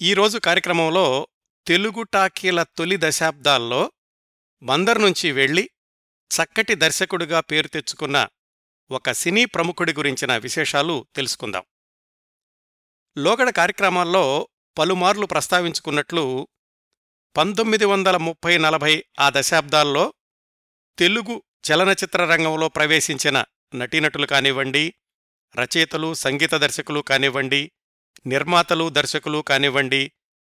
ఈరోజు కార్యక్రమంలో తెలుగు టాకీల తొలి దశాబ్దాల్లో బందర్ నుంచి వెళ్ళి చక్కటి దర్శకుడిగా పేరు తెచ్చుకున్న ఒక సినీ ప్రముఖుడి గురించిన విశేషాలు తెలుసుకుందాం. లోగడ కార్యక్రమాల్లో పలుమార్లు ప్రస్తావించుకున్నట్లు పంతొమ్మిది వందల ముప్పై నలభై ఆ దశాబ్దాల్లో తెలుగు చలనచిత్ర రంగంలో ప్రవేశించిన నటీనటులు కానివ్వండి రచయితలు సంగీత దర్శకులు కానివ్వండి నిర్మాతలు దర్శకులు కానివ్వండి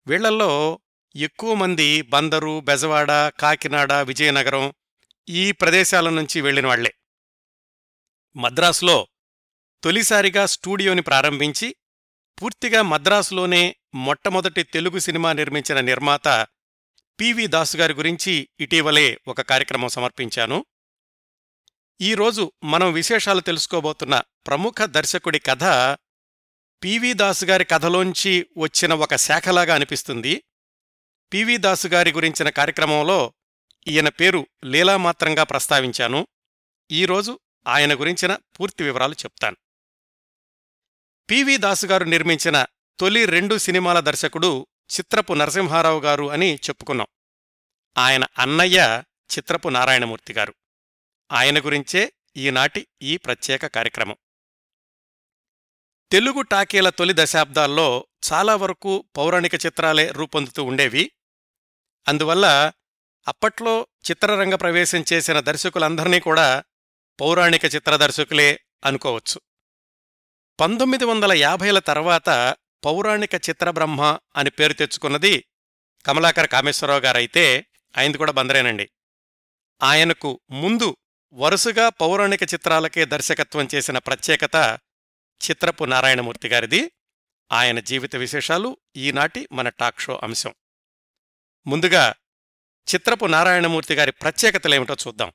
వీళ్ళల్లో ఎక్కువ మంది బందరు బెజవాడ కాకినాడ విజయనగరం ఈ ప్రదేశాల నుంచి వెళ్ళిన వాళ్ళే మద్రాసులో తొలిసారిగా స్టూడియోని ప్రారంభించి పూర్తిగా మద్రాసులోనే మొట్టమొదటి తెలుగు సినిమా నిర్మించిన నిర్మాత పివి దాసు గారి గురించి ఇటీవలే ఒక కార్యక్రమం సమర్పించాను. ఈరోజు మనం విశేషాలు తెలుసుకోబోతున్న ప్రముఖ దర్శకుడి కథ పివి దాసు గారి కథలోంచి వచ్చిన ఒక శాఖలాగా అనిపిస్తుంది. పివి దాసు గారి గురించిన కార్యక్రమంలో ఈయన పేరు లీలామాత్రంగా ప్రస్తావించాను. ఈరోజు ఆయన గురించిన పూర్తి వివరాలు చెప్తాను. పివి దాసు గారు నిర్మించిన తొలి రెండు సినిమాల దర్శకుడు చిత్రపు నరసింహారావు గారు అని చెప్పుకున్నాం. ఆయన అన్నయ్య చిత్రపు నారాయణమూర్తి గారు. ఆయన గురించే ఈనాటి ఈ ప్రత్యేక కార్యక్రమం. తెలుగు టాకీల తొలి దశాబ్దాల్లో చాలా వరకు పౌరాణిక చిత్రాలే రూపొందుతూ ఉండేవి. అందువల్ల అప్పట్లో చిత్రరంగ ప్రవేశం చేసిన దర్శకులందర్నీ కూడా పౌరాణిక చిత్ర దర్శకులే అనుకోవచ్చు. పంతొమ్మిది వందల యాభైల తర్వాత పౌరాణిక చిత్రబ్రహ్మ అని పేరు తెచ్చుకున్నది కమలాకర కామేశ్వరరావు గారైతే ఆయనది కూడా బందరేనండి. ఆయనకు ముందు వరుసగా పౌరాణిక చిత్రాలకే దర్శకత్వం చేసిన ప్రత్యేకత చిత్రపు నారాయణమూర్తి గారిది ఆయన జీవిత విశేషాలు ఈనాటి మన టాక్ షో అంశం. ముందుగా చిత్రపు నారాయణమూర్తి గారి ప్రత్యేకతలేమిటో చూద్దాం.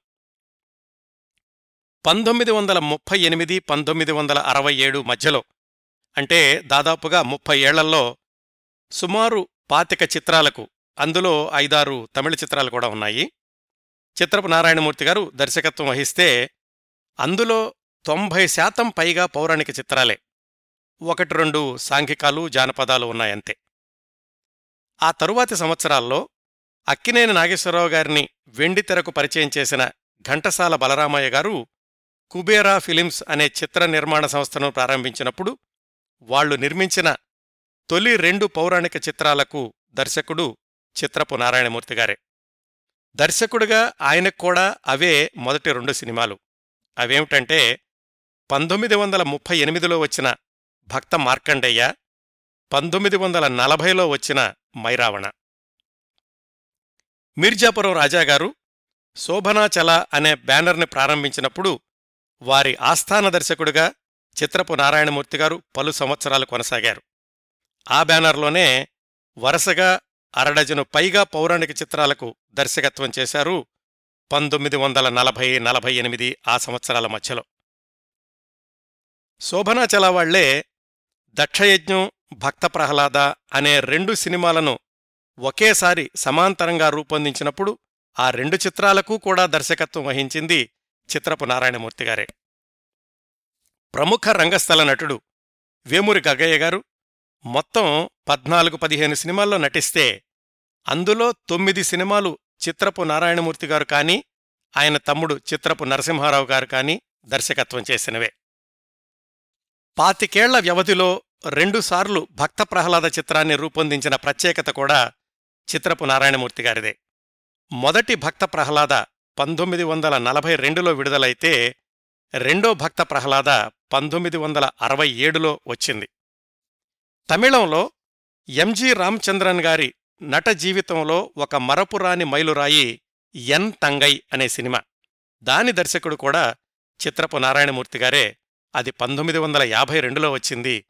పంతొమ్మిది వందల ముప్పై ఎనిమిది పంతొమ్మిది వందల అరవై ఏడు మధ్యలో అంటే దాదాపుగా ముప్పై ఏళ్ళలో సుమారు పాతిక చిత్రాలకు అందులో ఐదారు తమిళ చిత్రాలు కూడా ఉన్నాయి. చిత్రపు నారాయణమూర్తి గారు దర్శకత్వం వహిస్తే అందులో తొంభై శాతం పైగా పౌరాణిక చిత్రాలే. ఒకటి రెండు సాంఘికాలు జానపదాలు ఉన్నాయంతే. ఆ తరువాతి సంవత్సరాల్లో అక్కినేని నాగేశ్వరరావు గారిని వెండితెరకు పరిచయం చేసిన ఘంటసాల బలరామయ్య గారు కుబేరా ఫిలిమ్స్ అనే చిత్ర నిర్మాణ సంస్థను ప్రారంభించినప్పుడు వాళ్ళు నిర్మించిన తొలి రెండు పౌరాణిక చిత్రాలకు దర్శకుడు చిత్రపు నారాయణమూర్తి గారే. దర్శకుడిగా ఆయనకు కూడా అవే మొదటి రెండు సినిమాలు. అవేమిటంటే పంతొమ్మిది వందల ముప్పై ఎనిమిదిలో వచ్చిన భక్త మార్కండయ్య పంతొమ్మిది వందల నలభైలో వచ్చిన మైరావణ. మీర్జాపురం రాజాగారు శోభనాచల అనే బ్యానర్ని ప్రారంభించినప్పుడు వారి ఆస్థాన దర్శకుడిగా చిత్రపు నారాయణమూర్తి గారు పలు సంవత్సరాలు కొనసాగారు. ఆ బ్యానర్లోనే వరుసగా అరడజను పైగా పౌరాణిక చిత్రాలకు దర్శకత్వం చేశారు పంతొమ్మిది వందల నలభై నలభై ఎనిమిది ఆ సంవత్సరాల మధ్యలో. శోభనాచల వాళ్ళే దక్షయజ్ఞం భక్త ప్రహ్లాద అనే రెండు సినిమాలను ఒకేసారి సమాంతరంగా రూపొందించినప్పుడు ఆ రెండు చిత్రాలకు కూడా దర్శకత్వం వహించింది చిత్రపు నారాయణమూర్తిగారే ప్రముఖ రంగస్థల నటుడు వేమూరి గగ్గయ్య గారు మొత్తం పద్నాలుగు పదిహేను సినిమాల్లో నటిస్తే అందులో తొమ్మిది సినిమాలు చిత్రపు నారాయణమూర్తి గారు కానీ ఆయన తమ్ముడు చిత్రపు నరసింహారావు గారు కానీ దర్శకత్వం చేసినవే. పాతికేళ్ళ వ్యవధిలో రెండుసార్లు భక్త ప్రహ్లాద చిత్రాన్ని రూపొందించిన ప్రత్యేకత కూడా చిత్రపు నారాయణమూర్తి గారిదే. మొదటి భక్త ప్రహ్లాద పంతొమ్మిది వందల నలభై రెండులో విడుదలైతే రెండో భక్త ప్రహ్లాద పంతొమ్మిది వందల అరవై ఏడులో వచ్చింది. తమిళంలో ఎంజి రామచంద్రన్ గారి నట జీవితంలో ఒక మరపురాని మైలురాయి ఎన్ తంగై అనే సినిమా. దాని దర్శకుడు కూడా చిత్రపు నారాయణమూర్తిగారే అది పంతొమ్మిది వందల యాభై రెండులో వచ్చింది.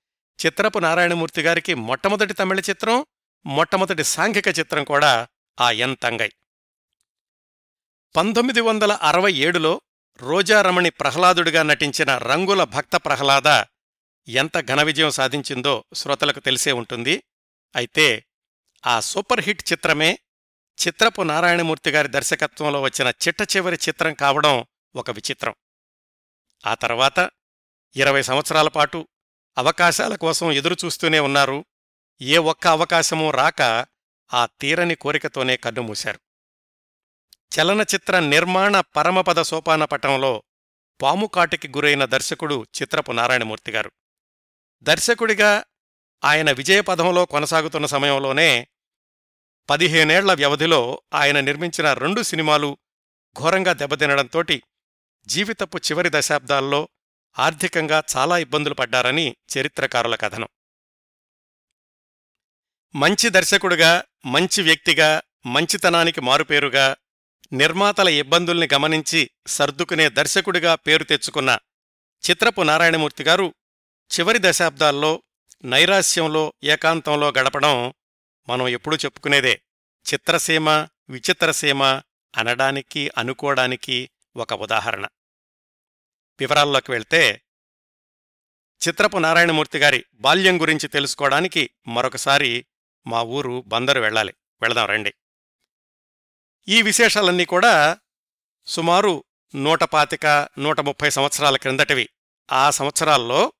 చిత్రపు నారాయణమూర్తి గారికి మొట్టమొదటి తమిళ చిత్రం మొట్టమొదటి సాంఘిక చిత్రం కూడా ఆ ఎన్ తంగై. పంతొమ్మిది వందల అరవై ఏడులో రోజారమణి ప్రహ్లాదుడిగా నటించిన రంగుల భక్త ప్రహ్లాద ఎంత ఘన విజయం సాధించిందో శ్రోతలకు తెలిసే ఉంటుంది. అయితే ఆ సూపర్ హిట్ చిత్రమే చిత్రపు నారాయణమూర్తి గారి దర్శకత్వంలో వచ్చిన చిట్ట చివరి చిత్రం కావడం ఒక విచిత్రం. ఆ తర్వాత ఇరవై సంవత్సరాల పాటు అవకాశాల కోసం ఎదురుచూస్తూనే ఉన్నారు. ఏ ఒక్క అవకాశమూ రాక ఆ తీరని కోరికతోనే కన్నుమూశారు చలనచిత్ర నిర్మాణ పరమపద సోపాన పటంలో పాముకాటికి గురైన దర్శకుడు చిత్రపు నారాయణమూర్తి గారు. దర్శకుడిగా ఆయన విజయపథంలో కొనసాగుతున్న సమయంలోనే పదిహేనేళ్ళ వ్యవధిలో ఆయన నిర్మించిన రెండు సినిమాలు ఘోరంగా దెబ్బతినడంతోటి జీవితపు చివరి దశాబ్దాల్లో ఆర్థికంగా చాలా ఇబ్బందులు పడ్డారని చరిత్రకారుల కథనం. మంచి దర్శకుడిగా మంచి వ్యక్తిగా మంచితనానికి మారుపేరుగా నిర్మాతల ఇబ్బందుల్ని గమనించి సర్దుకునే దర్శకుడిగా పేరు తెచ్చుకున్న చిత్రపు నారాయణమూర్తి గారు చివరి దశాబ్దాల్లో నైరాస్యంలో ఏకాంతంలో గడపడం మనం ఎప్పుడూ చెప్పుకునేదే. చిత్రసీమ విచిత్రసీమ అనడానికి అనుకోవడానికి ఒక ఉదాహరణ. వివరాల్లోకి వెళ్తే చిత్రపు నారాయణమూర్తి గారి బాల్యం గురించి తెలుసుకోవడానికి మరొకసారి మా ఊరు బందరు వెళ్ళాలి. వెళదాం రండి. ఈ విశేషాలన్నీ కూడా సుమారు నూట పాతిక నూట ముప్పై సంవత్సరాల క్రిందటివి. ఆ సంవత్సరాల్లో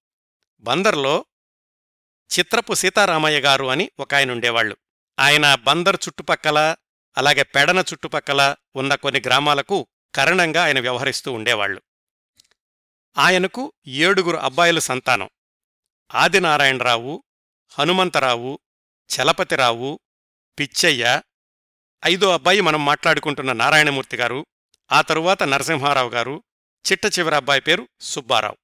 బందర్లో చిత్రపు సీతారామయ్య గారు అని ఒక ఆయన ఉండేవాళ్ళు ఆయన బందర్ చుట్టుపక్కల అలాగే పెడన చుట్టుపక్కల ఉన్న కొన్ని గ్రామాలకు కరణంగా ఆయన వ్యవహరిస్తూ ఉండేవాళ్ళు ఆయనకు ఏడుగురు అబ్బాయిల సంతానం. ఆదినారాయణరావు హనుమంతరావు చలపతిరావు పిచ్చయ్య ఐదో అబ్బాయి మనం మాట్లాడుకుంటున్న నారాయణమూర్తి గారు ఆ తరువాత నరసింహారావు గారు చిట్ట చివరి అబ్బాయి పేరు సుబ్బారావు.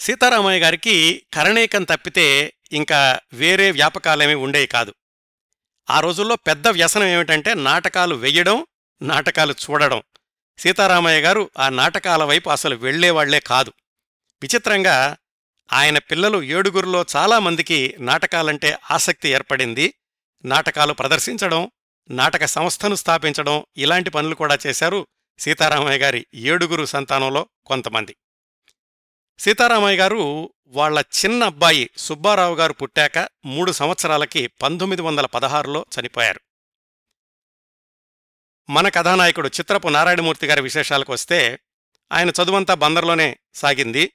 సీతారామయ్య గారికి కరణీకం తప్పితే ఇంకా వేరే వ్యాపకాలేమీ ఉండేవి కాదు. ఆ రోజుల్లో పెద్ద వ్యసనం ఏమిటంటే నాటకాలు వెయ్యడం నాటకాలు చూడడం. సీతారామయ్య గారు ఆ నాటకాల వైపు అసలు వెళ్ళేవాళ్ళే కాదు. విచిత్రంగా ఆయన పిల్లలు ఏడుగురిలో చాలామందికి నాటకాలంటే ఆసక్తి ఏర్పడింది. నాటకాలు ప్రదర్శించడం నాటక సంస్థను స్థాపించడం ఇలాంటి పనులు కూడా చేశారు సీతారామయ్య గారి ఏడుగురు సంతానంలో కొంతమంది. సీతారామయ్య గారు వాళ్ళ చిన్న అబ్బాయి సుబ్బారావు గారు పుట్టాక మూడు సంవత్సరాలకి పంతొమ్మిది వందల పదహారులో చనిపోయారు. మన కథానాయకుడు చిత్రపు నారాయణమూర్తి గారి విశేషాలకు వస్తే ఆయన చదువంతా బందర్లోనే సాగింది.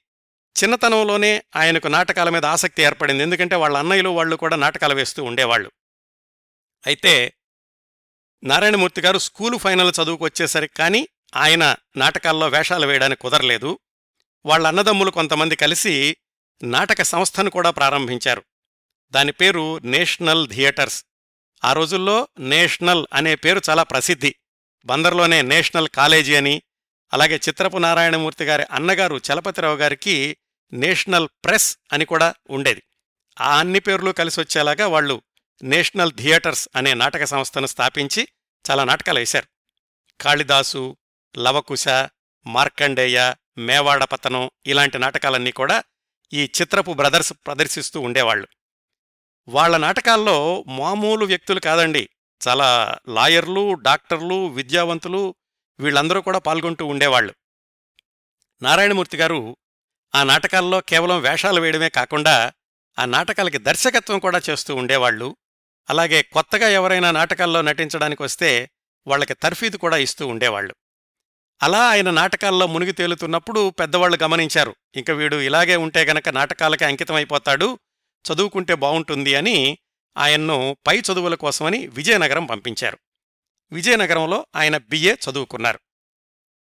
చిన్నతనంలోనే ఆయనకు నాటకాల మీద ఆసక్తి ఏర్పడింది. ఎందుకంటే వాళ్ళ అన్నయ్యలు వాళ్ళు కూడా నాటకాలు వేస్తూ ఉండేవాళ్ళు. అయితే నారాయణమూర్తి గారు స్కూలు ఫైనల్ చదువుకు వచ్చేసరికి కానీ ఆయన నాటకాల్లో వేషాలు వేయడానికి కుదరలేదు. వాళ్ళ అన్నదమ్ములు కొంతమంది కలిసి నాటక సంస్థను కూడా ప్రారంభించారు. దాని పేరు నేషనల్ థియేటర్స్. ఆ రోజుల్లో నేషనల్ అనే పేరు చాలా ప్రసిద్ధి. బందర్లోనే నేషనల్ కాలేజీ అని అలాగే చిత్రపు నారాయణమూర్తి గారి అన్నగారు చలపతిరావు గారికి నేషనల్ ప్రెస్ అని కూడా ఉండేది. ఆ అన్ని పేర్లు కలిసి వచ్చేలాగా వాళ్ళు నేషనల్ థియేటర్స్ అనే నాటక సంస్థను స్థాపించి చాలా నాటకాలు వేశారు. కాళిదాసు లవకుశ మార్కండేయ మేవాడ పతనం ఇలాంటి నాటకాలన్నీ కూడా ఈ చిత్రపు బ్రదర్స్ ప్రదర్శిస్తూ ఉండేవాళ్ళు వాళ్ళ నాటకాల్లో మామూలు వ్యక్తులు కాదండి. చాలా లాయర్లు డాక్టర్లు విద్యావంతులు వీళ్ళందరూ కూడా పాల్గొంటూ ఉండేవాళ్ళు నారాయణమూర్తి గారు ఆ నాటకాల్లో కేవలం వేషాలు వేయడమే కాకుండా ఆ నాటకాలకి దర్శకత్వం కూడా చేస్తూ ఉండేవాళ్ళు అలాగే కొత్తగా ఎవరైనా నాటకాల్లో నటించడానికి వస్తే వాళ్ళకి తర్ఫీదు కూడా ఇస్తూ ఉండేవాళ్ళు అలా ఆయన నాటకాల్లో మునిగి తేలుతున్నప్పుడు పెద్దవాళ్ళు గమనించారు. ఇంక వీడు ఇలాగే ఉంటే గనక నాటకాలకి అంకితమైపోతాడు చదువుకుంటే బావుంటుంది అని ఆయన్ను పై చదువుల కోసమని విజయనగరం పంపించారు. విజయనగరంలో ఆయన బిఏ చదువుకున్నారు.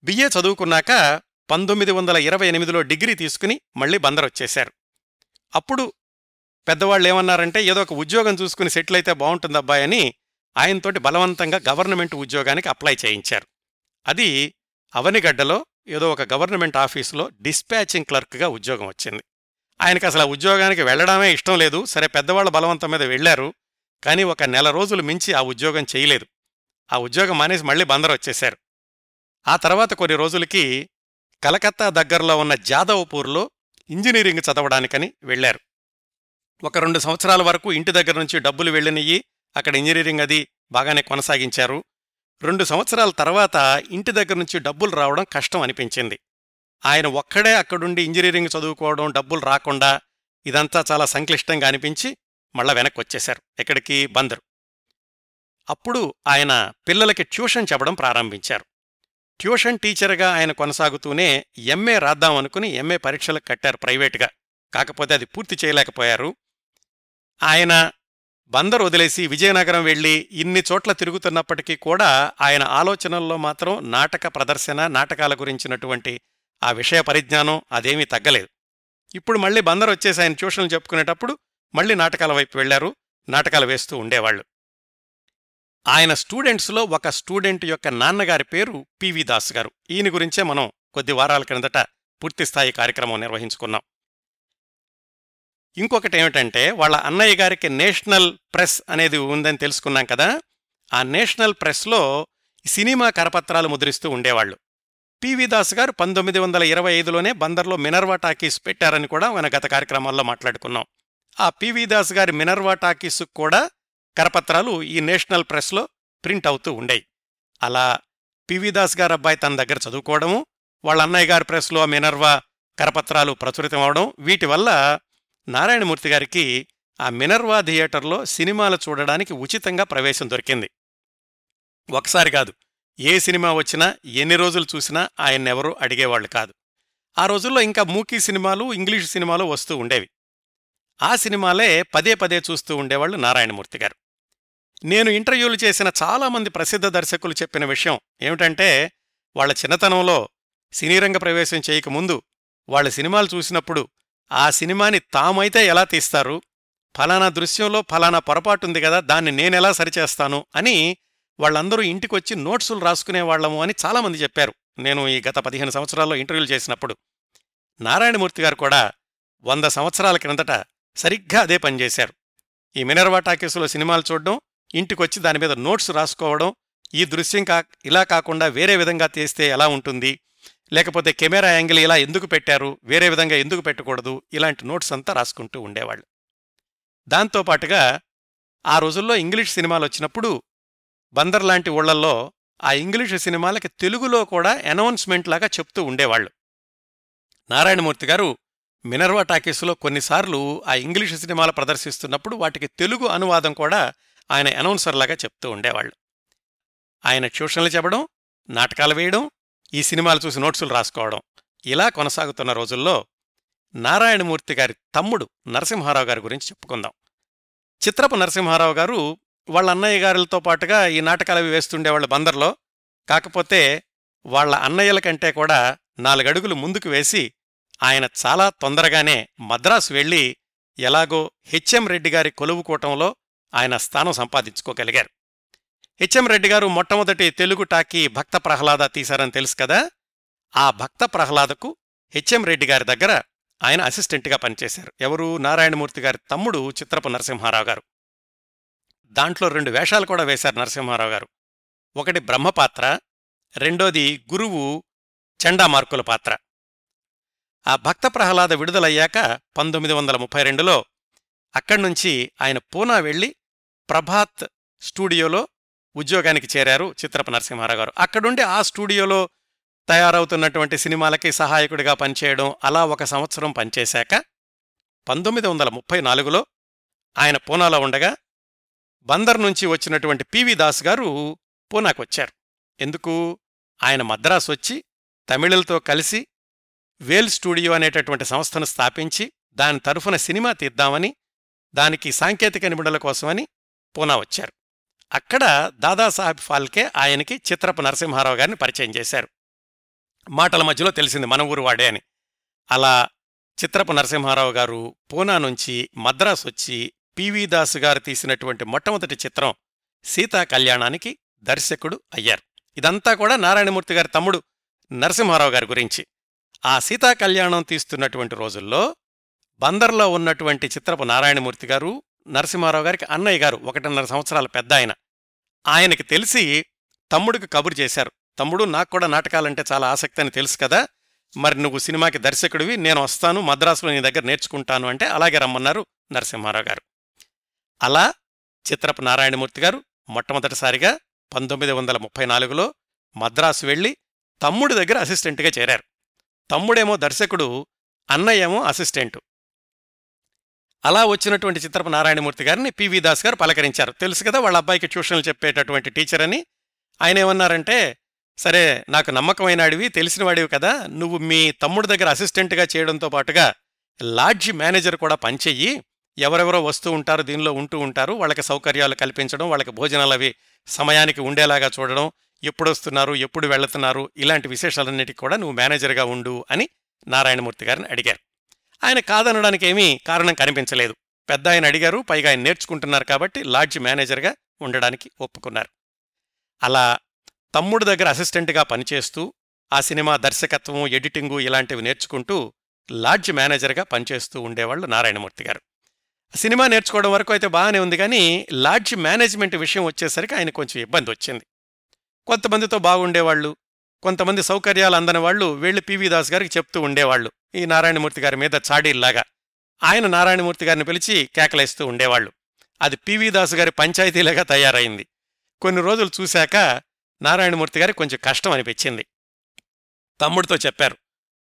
బిఏ చదువుకున్నాక పంతొమ్మిది వందల ఇరవై ఎనిమిదిలో డిగ్రీ తీసుకుని మళ్ళీ బందరొచ్చేశారు. అప్పుడు పెద్దవాళ్ళు ఏమన్నారంటే ఏదో ఒక ఉద్యోగం చూసుకుని సెటిల్ అయితే బావుంటుందబ్బాయని ఆయనతోటి బలవంతంగా గవర్నమెంట్ ఉద్యోగానికి అప్లై చేయించారు. అది అవనిగడ్డలో ఏదో ఒక గవర్నమెంట్ ఆఫీసులో డిస్పాచింగ్ క్లర్క్గా ఉద్యోగం వచ్చింది. ఆయనకు అసలు ఉద్యోగానికి వెళ్ళడమే ఇష్టం లేదు. సరే పెద్దవాళ్ళ బలవంతం మీద వెళ్ళారు కానీ ఒక నెల రోజులు మించి ఆ ఉద్యోగం చేయలేదు. ఆ ఉద్యోగం మానేసి మళ్ళీ బందర్ వచ్చేశారు. ఆ తర్వాత కొన్ని రోజులకి కలకత్తా దగ్గరలో ఉన్న జాదవ్పూర్లో ఇంజనీరింగ్ చదవడానికని వెళ్ళారు ఒక రెండు సంవత్సరాల వరకు ఇంటి దగ్గర నుంచి డబ్బులు వెళ్ళినయ్యి అక్కడ ఇంజనీరింగ్ అది బాగానే కొనసాగించారు. రెండు సంవత్సరాల తర్వాత ఇంటి దగ్గర నుంచి డబ్బులు రావడం కష్టం అనిపించింది. ఆయన ఒక్కడే అక్కడుండి ఇంజనీరింగ్ చదువుకోవడం డబ్బులు రాకుండా ఇదంతా చాలా సంక్లిష్టంగా అనిపించి మళ్ళా వెనక్కి వచ్చేశారు ఎక్కడికి? బందరు. అప్పుడు ఆయన పిల్లలకి ట్యూషన్ చెప్పడం ప్రారంభించారు. ట్యూషన్ టీచర్గా ఆయన కొనసాగుతూనే ఎంఏ రాద్దామనుకుని ఎంఏ పరీక్షలకు కట్టారు ప్రైవేటుగా. కాకపోతే అది పూర్తి చేయలేకపోయారు. ఆయన బందర్ వదిలేసి విజయనగరం వెళ్ళి ఇన్ని చోట్ల తిరుగుతున్నప్పటికీ కూడా ఆయన ఆలోచనల్లో మాత్రం నాటక ప్రదర్శన నాటకాల గురించినటువంటి ఆ విషయ పరిజ్ఞానం అదేమీ తగ్గలేదు. ఇప్పుడు మళ్ళీ బందర్ వచ్చేసి ఆయన ట్యూషన్లు చెప్పుకునేటప్పుడు మళ్ళీ నాటకాల వైపు వెళ్ళారు నాటకాలు వేస్తూ ఉండేవాళ్ళు ఆయన స్టూడెంట్స్లో ఒక స్టూడెంట్ యొక్క నాన్నగారి పేరు పివి దాస్ గారు. ఈయన గురించే మనం కొద్ది వారాల క్రిందట పూర్తిస్థాయి కార్యక్రమం నిర్వహించుకున్నాం. ఇంకొకటి ఏమిటంటే వాళ్ళ అన్నయ్య గారికి నేషనల్ ప్రెస్ అనేది ఉందని తెలుసుకున్నాం కదా ఆ నేషనల్ ప్రెస్లో సినిమా కరపత్రాలు ముద్రిస్తూ ఉండేవాళ్ళు. పివి దాస్ గారు పంతొమ్మిది వందల ఇరవై ఐదులోనే బందర్లో మినర్వా టాకీస్ పెట్టారని కూడా మన గత కార్యక్రమాల్లో మాట్లాడుకున్నాం. ఆ పివి దాస్ గారి మినర్వా టాకీస్ కూడా కరపత్రాలు ఈ నేషనల్ ప్రెస్లో ప్రింట్ అవుతూ ఉండేవి అలా పివి దాస్ గారు అబ్బాయి తన దగ్గర చదువుకోవడము వాళ్ళ అన్నయ్య గారి ప్రెస్లో మినర్వా కరపత్రాలు ప్రచురితం అవడం వీటి వల్ల నారాయణమూర్తి గారికి ఆ మినర్వా థియేటర్లో సినిమాలు చూడడానికి ఉచితంగా ప్రవేశం దొరికింది. ఒకసారి కాదు ఏ సినిమా వచ్చినా ఎన్ని రోజులు చూసినా ఆయన్నెవరూ అడిగేవాళ్ళు కాదు. ఆ రోజుల్లో ఇంకా మూకీ సినిమాలు ఇంగ్లీషు సినిమాలు వస్తూ ఉండేవి. ఆ సినిమాలే పదే పదే చూస్తూ ఉండేవాళ్ళు నారాయణమూర్తి గారు. నేను ఇంటర్వ్యూలు చేసిన చాలామంది ప్రసిద్ధ దర్శకులు చెప్పిన విషయం ఏమిటంటే వాళ్ళ చిన్నతనంలో సినీరంగ ప్రవేశం చేయకముందు వాళ్ళ సినిమాలు చూసినప్పుడు ఆ సినిమాని తామైతే ఎలా తీస్తారు? ఫలానా దృశ్యంలో ఫలానా పొరపాటుంది కదా దాన్ని నేనెలా సరిచేస్తాను? అని వాళ్ళందరూ ఇంటికొచ్చి నోట్సులు రాసుకునేవాళ్ళము అని చాలామంది చెప్పారు. నేను ఈ గత పదిహేను సంవత్సరాల్లో ఇంటర్వ్యూలు చేసినప్పుడు. నారాయణమూర్తి గారు కూడా వంద సంవత్సరాల క్రిందట సరిగ్గా అదే పనిచేశారు ఈ మినర్వా టాకీసులో సినిమాలు చూడడం ఇంటికొచ్చి దాని మీద నోట్స్ రాసుకోవడం ఈ దృశ్యం కా ఇలా కాకుండా వేరే విధంగా తీస్తే ఎలా ఉంటుంది? లేకపోతే కెమెరా యాంగిల్ ఇలా ఎందుకు పెట్టారు? వేరే విధంగా ఎందుకు పెట్టకూడదు? ఇలాంటి నోట్స్ అంతా రాసుకుంటూ ఉండేవాళ్ళు. దాంతోపాటుగా ఆ రోజుల్లో ఇంగ్లీష్ సినిమాలు వచ్చినప్పుడు బందర్ లాంటి ఊళ్ళల్లో ఆ ఇంగ్లీషు సినిమాలకి తెలుగులో కూడా అనౌన్స్మెంట్ లాగా చెప్తూ ఉండేవాళ్ళు నారాయణమూర్తి గారు మినర్వా టాకీస్లో కొన్నిసార్లు ఆ ఇంగ్లీషు సినిమాలు ప్రదర్శిస్తున్నప్పుడు వాటికి తెలుగు అనువాదం కూడా ఆయన అనౌన్సర్ లాగా చెప్తూ ఉండేవాళ్ళు ఆయన ట్యూషన్లు చెప్పడం నాటకాలు వేయడం ఈ సినిమాలు చూసి నోట్సులు రాసుకోవడం ఇలా కొనసాగుతున్న రోజుల్లో నారాయణమూర్తి గారి తమ్ముడు నరసింహారావు గారి గురించి చెప్పుకుందాం. చిత్రపు నరసింహారావు గారు వాళ్ళ అన్నయ్య గారులతో పాటుగా ఈ నాటకాలు అవి వేస్తుండేవాళ్ళు బందర్లో. కాకపోతే వాళ్ళ అన్నయ్యల కంటే కూడా నాలుగడుగులు ముందుకు వేసి ఆయన చాలా తొందరగానే మద్రాసు వెళ్ళి ఎలాగో హెచ్ఎం రెడ్డి గారి కొలువుకూటంలో ఆయన స్థానం సంపాదించుకోగలిగారు. హెచ్ఎం రెడ్డి గారు మొట్టమొదటి తెలుగు టాకీ భక్త ప్రహ్లాద తీశారని తెలుసు కదా? ఆ భక్త ప్రహ్లాదకు హెచ్ఎం రెడ్డి గారి దగ్గర ఆయన అసిస్టెంట్గా పనిచేశారు. ఎవరు? నారాయణమూర్తి గారి తమ్ముడు చిత్రపు నరసింహారావు గారు. దాంట్లో రెండు వేషాలు కూడా వేశారు నరసింహారావు గారు. ఒకటి బ్రహ్మపాత్ర రెండోది గురువు చండామార్కుల పాత్ర. ఆ భక్త ప్రహ్లాద విడుదలయ్యాక పంతొమ్మిది వందల ముప్పై రెండులో అక్కడ్నుంచి ఆయన పూనా వెళ్ళి ప్రభాత్ స్టూడియోలో ఉద్యోగానికి చేరారు చిత్రప నరసింహారావు గారు. అక్కడుండి ఆ స్టూడియోలో తయారవుతున్నటువంటి సినిమాలకి సహాయకుడిగా పనిచేయడం అలా ఒక సంవత్సరం పనిచేశాక పంతొమ్మిది వందల ముప్పై నాలుగులో ఆయన పూనాలో ఉండగా బందర్ నుంచి వచ్చినటువంటి పివి దాస్ గారు పూనాకొచ్చారు. ఎందుకు? ఆయన మద్రాసు వచ్చి తమిళులతో కలిసి వేల్ స్టూడియో అనేటటువంటి సంస్థను స్థాపించి దాని తరఫున సినిమా తీద్దామని దానికి సాంకేతిక నిపుణుల కోసమని పూనా వచ్చారు. అక్కడ దాదాసాహెబ్ ఫాల్కే ఆయనకి చిత్రపు నరసింహారావు గారిని పరిచయం చేశారు. మాటల మధ్యలో తెలిసింది మన ఊరు వాడే అని. అలా చిత్రపు నరసింహారావు గారు పూనా నుంచి మద్రాసు వచ్చి పివి దాస్ గారు తీసినటువంటి మొట్టమొదటి చిత్రం సీతా కళ్యాణానికి దర్శకుడు అయ్యారు. ఇదంతా కూడా నారాయణమూర్తి గారి తమ్ముడు నరసింహారావు గారి గురించి. ఆ సీతా కళ్యాణం తీస్తున్నటువంటి రోజుల్లో బందర్లో ఉన్నటువంటి చిత్రపు నారాయణమూర్తి గారు నరసింహారావు గారికి అన్నయ్య గారు ఒకటిన్నర సంవత్సరాల పెద్ద ఆయన. ఆయనకి తెలిసి తమ్ముడికి కబురు చేశారు. తమ్ముడు నాకు కూడా నాటకాలంటే చాలా ఆసక్తి అని తెలుసు కదా. మరి నువ్వు సినిమాకి దర్శకుడివి నేను వస్తాను మద్రాసులో నీ దగ్గర నేర్చుకుంటాను అంటే అలాగే రమ్మన్నారు నరసింహారావు గారు. అలా చిత్రపు నారాయణమూర్తి గారు మొట్టమొదటిసారిగా పంతొమ్మిది వందల ముప్పై నాలుగులో మద్రాసు వెళ్ళి తమ్ముడి దగ్గర అసిస్టెంట్గా చేరారు. తమ్ముడేమో దర్శకుడు అన్నయ్యేమో అసిస్టెంటు. అలా వచ్చినటువంటి చిత్రపు నారాయణమూర్తి గారిని పివి దాస్ గారు పలకరించారు. తెలుసు కదా వాళ్ళ అబ్బాయికి ట్యూషన్లు చెప్పేటటువంటి టీచర్ అని ఆయన ఏమన్నారంటే సరే నాకు నమ్మకమైన అడివి తెలిసినవాడివి కదా నువ్వు మీ తమ్ముడి దగ్గర అసిస్టెంట్గా చేయడంతో పాటుగా లాడ్జి మేనేజర్ కూడా పనిచెయ్యి ఎవరెవరో వస్తూ ఉంటారు దీనిలో ఉంటూ ఉంటారు. వాళ్ళకి సౌకర్యాలు కల్పించడం వాళ్ళకి భోజనాలు అవి సమయానికి ఉండేలాగా చూడడం ఎప్పుడు వస్తున్నారు ఎప్పుడు వెళ్తున్నారు ఇలాంటి విశేషాలన్నిటికీ కూడా నువ్వు మేనేజర్గా ఉండు అని నారాయణమూర్తి గారిని అడిగారు. ఆయన కాదనడానికి ఏమీ కారణం కనిపించలేదు. పెద్ద ఆయన అడిగారు పైగా ఆయన నేర్చుకుంటున్నారు కాబట్టి లాడ్జ్ మేనేజర్గా ఉండడానికి ఒప్పుకున్నారు. అలా తమ్ముడు దగ్గర అసిస్టెంట్గా పనిచేస్తూ ఆ సినిమా దర్శకత్వం ఎడిటింగు ఇలాంటివి నేర్చుకుంటూ లాడ్జ్ మేనేజర్గా పనిచేస్తూ ఉండేవాళ్ళు నారాయణమూర్తి గారు. సినిమా నేర్చుకోవడం వరకు అయితే బాగానే ఉంది కానీ లాడ్జ్ మేనేజ్మెంట్ విషయం వచ్చేసరికి ఆయన కొంచెం ఇబ్బంది వచ్చింది. కొంతమందితో బాగుండేవాళ్ళు కొంతమంది సౌకర్యాలు అందని వాళ్ళు వీళ్ళు పివి దాస్ గారికి చెప్తూ ఉండేవాళ్ళు. ఈ నారాయణమూర్తి గారి మీద చాడీల్లాగా. ఆయన నారాయణమూర్తి గారిని పిలిచి కేకలేస్తూ ఉండేవాళ్ళు. అది పివి దాస్ గారి పంచాయతీలాగా తయారైంది. కొన్ని రోజులు చూశాక నారాయణమూర్తి గారికి కొంచెం కష్టం అనిపించింది. తమ్ముడితో చెప్పారు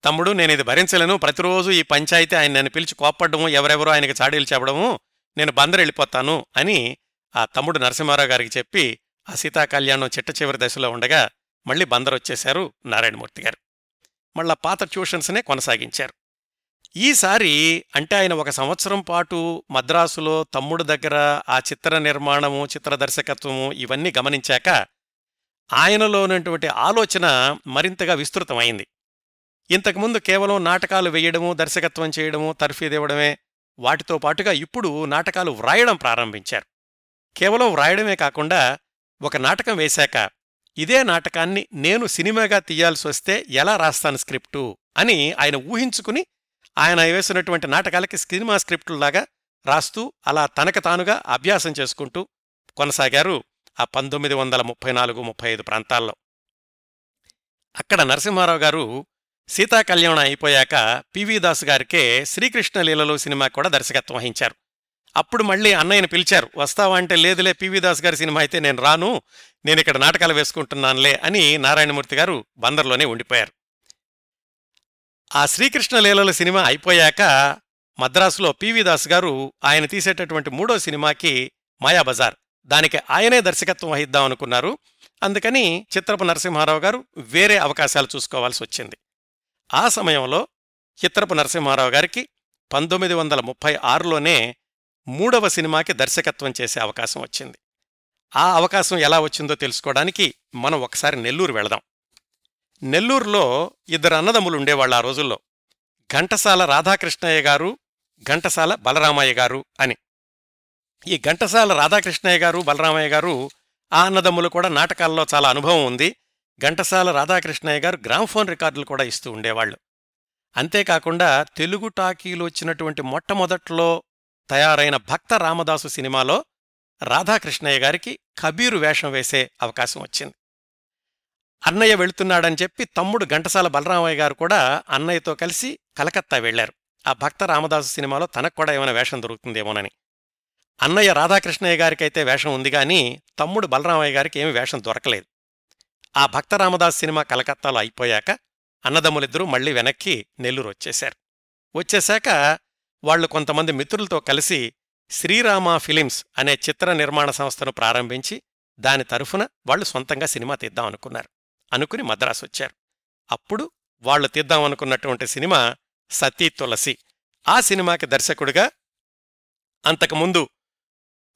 తమ్ముడు నేను ఇది భరించలేను. ప్రతిరోజు ఈ పంచాయతీ ఆయన నన్ను పిలిచి కోప్పడము ఎవరెవరో ఆయనకి చాడీలు చెప్పడము నేను బందరు వెళ్ళిపోతాను అని ఆ తమ్ముడు నరసింహారావు గారికి చెప్పి ఆ సీతా కళ్యాణం చిట్ట చివరి దశలో ఉండగా మళ్ళీ బందరు వచ్చేశారు నారాయణమూర్తి గారు. మళ్ళా పాత ట్యూషన్స్నే కొనసాగించారు. ఈసారి అంటే ఆయన ఒక సంవత్సరం పాటు మద్రాసులో తమ్ముడు దగ్గర ఆ చిత్ర నిర్మాణము చిత్ర దర్శకత్వము ఇవన్నీ గమనించాక ఆయనలోనటువంటి ఆలోచన మరింతగా విస్తృతమైంది. ఇంతకుముందు కేవలం నాటకాలు వేయడము దర్శకత్వం చేయడము తర్ఫీదివ్వడమే వాటితో పాటుగా ఇప్పుడు నాటకాలు వ్రాయడం ప్రారంభించారు. కేవలం వ్రాయడమే కాకుండా ఒక నాటకం వేశాక ఇదే నాటకాన్ని నేను సినిమాగా తీయాల్సి వస్తే ఎలా రాస్తాను స్క్రిప్టు అని ఆయన ఊహించుకుని ఆయన వేసినటువంటి నాటకాలకి సినిమా స్క్రిప్టులాగా రాస్తూ అలా తనకు తానుగా అభ్యాసం చేసుకుంటూ కొనసాగారు ఆ పంతొమ్మిది వందల ముప్పై నాలుగు ముప్పై ఐదు ప్రాంతాల్లో. అక్కడ నరసింహారావు గారు సీతాకళ్యాణం అయిపోయాక పివి దాస్ గారికే శ్రీకృష్ణ లీలలు సినిమా కూడా దర్శకత్వం వహించారు. అప్పుడు మళ్ళీ అన్నయ్యని పిలిచారు. వస్తావా అంటే లేదులే పివి దాస్ గారి సినిమా అయితే నేను రాను నేను ఇక్కడ నాటకాలు వేసుకుంటున్నానులే అని నారాయణమూర్తి గారు బందర్లోనే ఉండిపోయారు. ఆ శ్రీకృష్ణ లీలల సినిమా అయిపోయాక మద్రాసులో పివి దాస్ గారు ఆయన తీసేటటువంటి మూడో సినిమాకి మాయాబజార్. దానికి ఆయనే దర్శకత్వం వహిద్దాం అనుకున్నారు అందుకని చిత్రపు నరసింహారావు గారు వేరే అవకాశాలు చూసుకోవాల్సి వచ్చింది. ఆ సమయంలో చిత్రపు నరసింహారావు గారికి పంతొమ్మిది వందల ముప్పై ఆరులోనే మూడవ సినిమాకి దర్శకత్వం చేసే అవకాశం వచ్చింది. ఆ అవకాశం ఎలా వచ్చిందో తెలుసుకోవడానికి మనం ఒకసారి నెల్లూరు వెళదాం. నెల్లూరులో ఇద్దరు అన్నదమ్ములు ఉండేవాళ్ళు ఆ రోజుల్లో. ఘంటసాల రాధాకృష్ణయ్య గారు ఘంటసాల బలరామయ్య గారు అని. ఈ ఘంటసాల రాధాకృష్ణయ్య గారు బలరామయ్య గారు ఆ అన్నదమ్ములు కూడా నాటకాల్లో చాలా అనుభవం ఉంది. ఘంటసాల రాధాకృష్ణయ్య గారు గ్రామ్ఫోన్ రికార్డులు కూడా ఇస్తూ ఉండేవాళ్ళు. అంతేకాకుండా తెలుగు టాకీలు వచ్చినటువంటి మొట్టమొదట్లో తయారైన భక్త రామదాసు సినిమాలో రాధాకృష్ణయ్య గారికి కబీరు వేషం వేసే అవకాశం వచ్చింది. అన్నయ్య వెళుతున్నాడని చెప్పి తమ్ముడు ఘంటసాల బలరామయ్య గారు కూడా అన్నయ్యతో కలిసి కలకత్తా వెళ్ళారు ఆ భక్త రామదాసు సినిమాలో తనకు కూడా ఏమైనా వేషం దొరుకుతుందేమోనని. అన్నయ్య రాధాకృష్ణయ్య గారికైతే వేషం ఉంది గాని తమ్ముడు బలరామయ్య గారికి ఏమి వేషం దొరకలేదు. ఆ భక్త రామదాస్ సినిమా కలకత్తాలో అయిపోయాక అన్నదమ్ములిద్దరూ మళ్ళీ వెనక్కి నెల్లూరు వచ్చేశారు. వచ్చేశాక వాళ్ళు కొంతమంది మిత్రులతో కలిసి శ్రీరామ ఫిలిమ్స్ అనే చిత్ర నిర్మాణ సంస్థను ప్రారంభించి దాని తరఫున వాళ్ళు సొంతంగా సినిమా తీద్దాం అనుకున్నారు. అనుకుని మద్రాసు వచ్చారు. అప్పుడు వాళ్ళు తీద్దామనుకున్నటువంటి సినిమా సతీ తులసి. ఆ సినిమాకి దర్శకుడిగా అంతకుముందు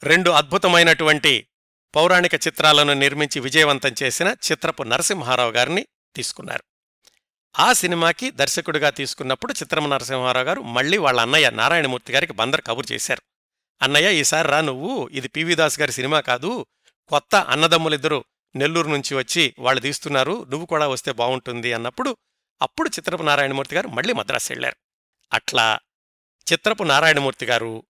రెండు అద్భుతమైనటువంటి పౌరాణిక చిత్రాలను నిర్మించి విజయవంతం చేసిన చిత్రపు నరసింహారావు గారిని తీసుకున్నారు. ఆ సినిమాకి దర్శకుడిగా తీసుకున్నప్పుడు చిత్రమ నరసింహారావు గారు మళ్ళీ వాళ్ళ అన్నయ్య నారాయణమూర్తి గారికి బందర్ కబురు చేశారు. అన్నయ్య ఈసారి రా నువ్వు. ఇది పివి దాస్ గారి సినిమా కాదు. కొత్త అన్నదమ్ములిద్దరూ నెల్లూరు నుంచి వచ్చి వాళ్ళు తీస్తున్నారు. నువ్వు కూడా వస్తే బాగుంటుంది అన్నప్పుడు అప్పుడు చిత్రపు నారాయణమూర్తి గారు మళ్ళీ మద్రాసు వెళ్ళారు అట్లా చిత్రపు నారాయణమూర్తి గారు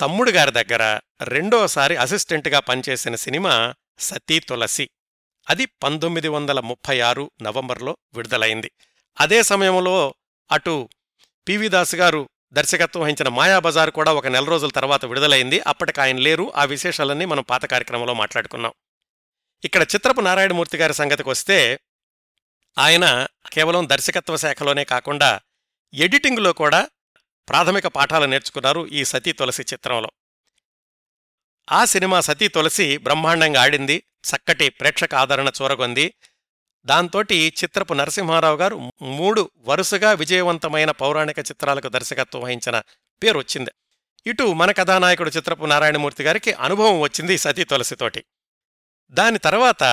తమ్ముడు గారి దగ్గర రెండోసారి అసిస్టెంట్గా పనిచేసిన సినిమా సతీ తులసి. అది పంతొమ్మిది వందల ముప్పై ఆరు నవంబర్లో విడుదలైంది. అదే సమయంలో అటు పివి దాస్ గారు దర్శకత్వం వహించిన మాయాబజార్ కూడా ఒక నెల రోజుల తర్వాత విడుదలైంది. అప్పటికి ఆయన లేరు. ఆ విశేషాలన్నీ మనం పాత కార్యక్రమంలో మాట్లాడుకున్నాం. ఇక్కడ చిత్రపు నారాయణమూర్తి గారి సంగతికి వస్తే ఆయన కేవలం దర్శకత్వ శాఖలోనే కాకుండా ఎడిటింగ్లో కూడా ప్రాథమిక పాఠాలు నేర్చుకున్నారు ఈ సతీ తులసి చిత్రంలో. ఆ సినిమా సతీ తులసి బ్రహ్మాండంగా ఆడింది చక్కటి ప్రేక్షక ఆదరణ చూరగొంది. దాంతోటి చిత్రపు నరసింహారావు గారు మూడు వరుసగా విజయవంతమైన పౌరాణిక చిత్రాలకు దర్శకత్వం వహించిన పేరు వచ్చింది. ఇటు మన కథానాయకుడు చిత్రపు నారాయణమూర్తి గారికి అనుభవం వచ్చింది సతీ తులసితోటి దాని తర్వాత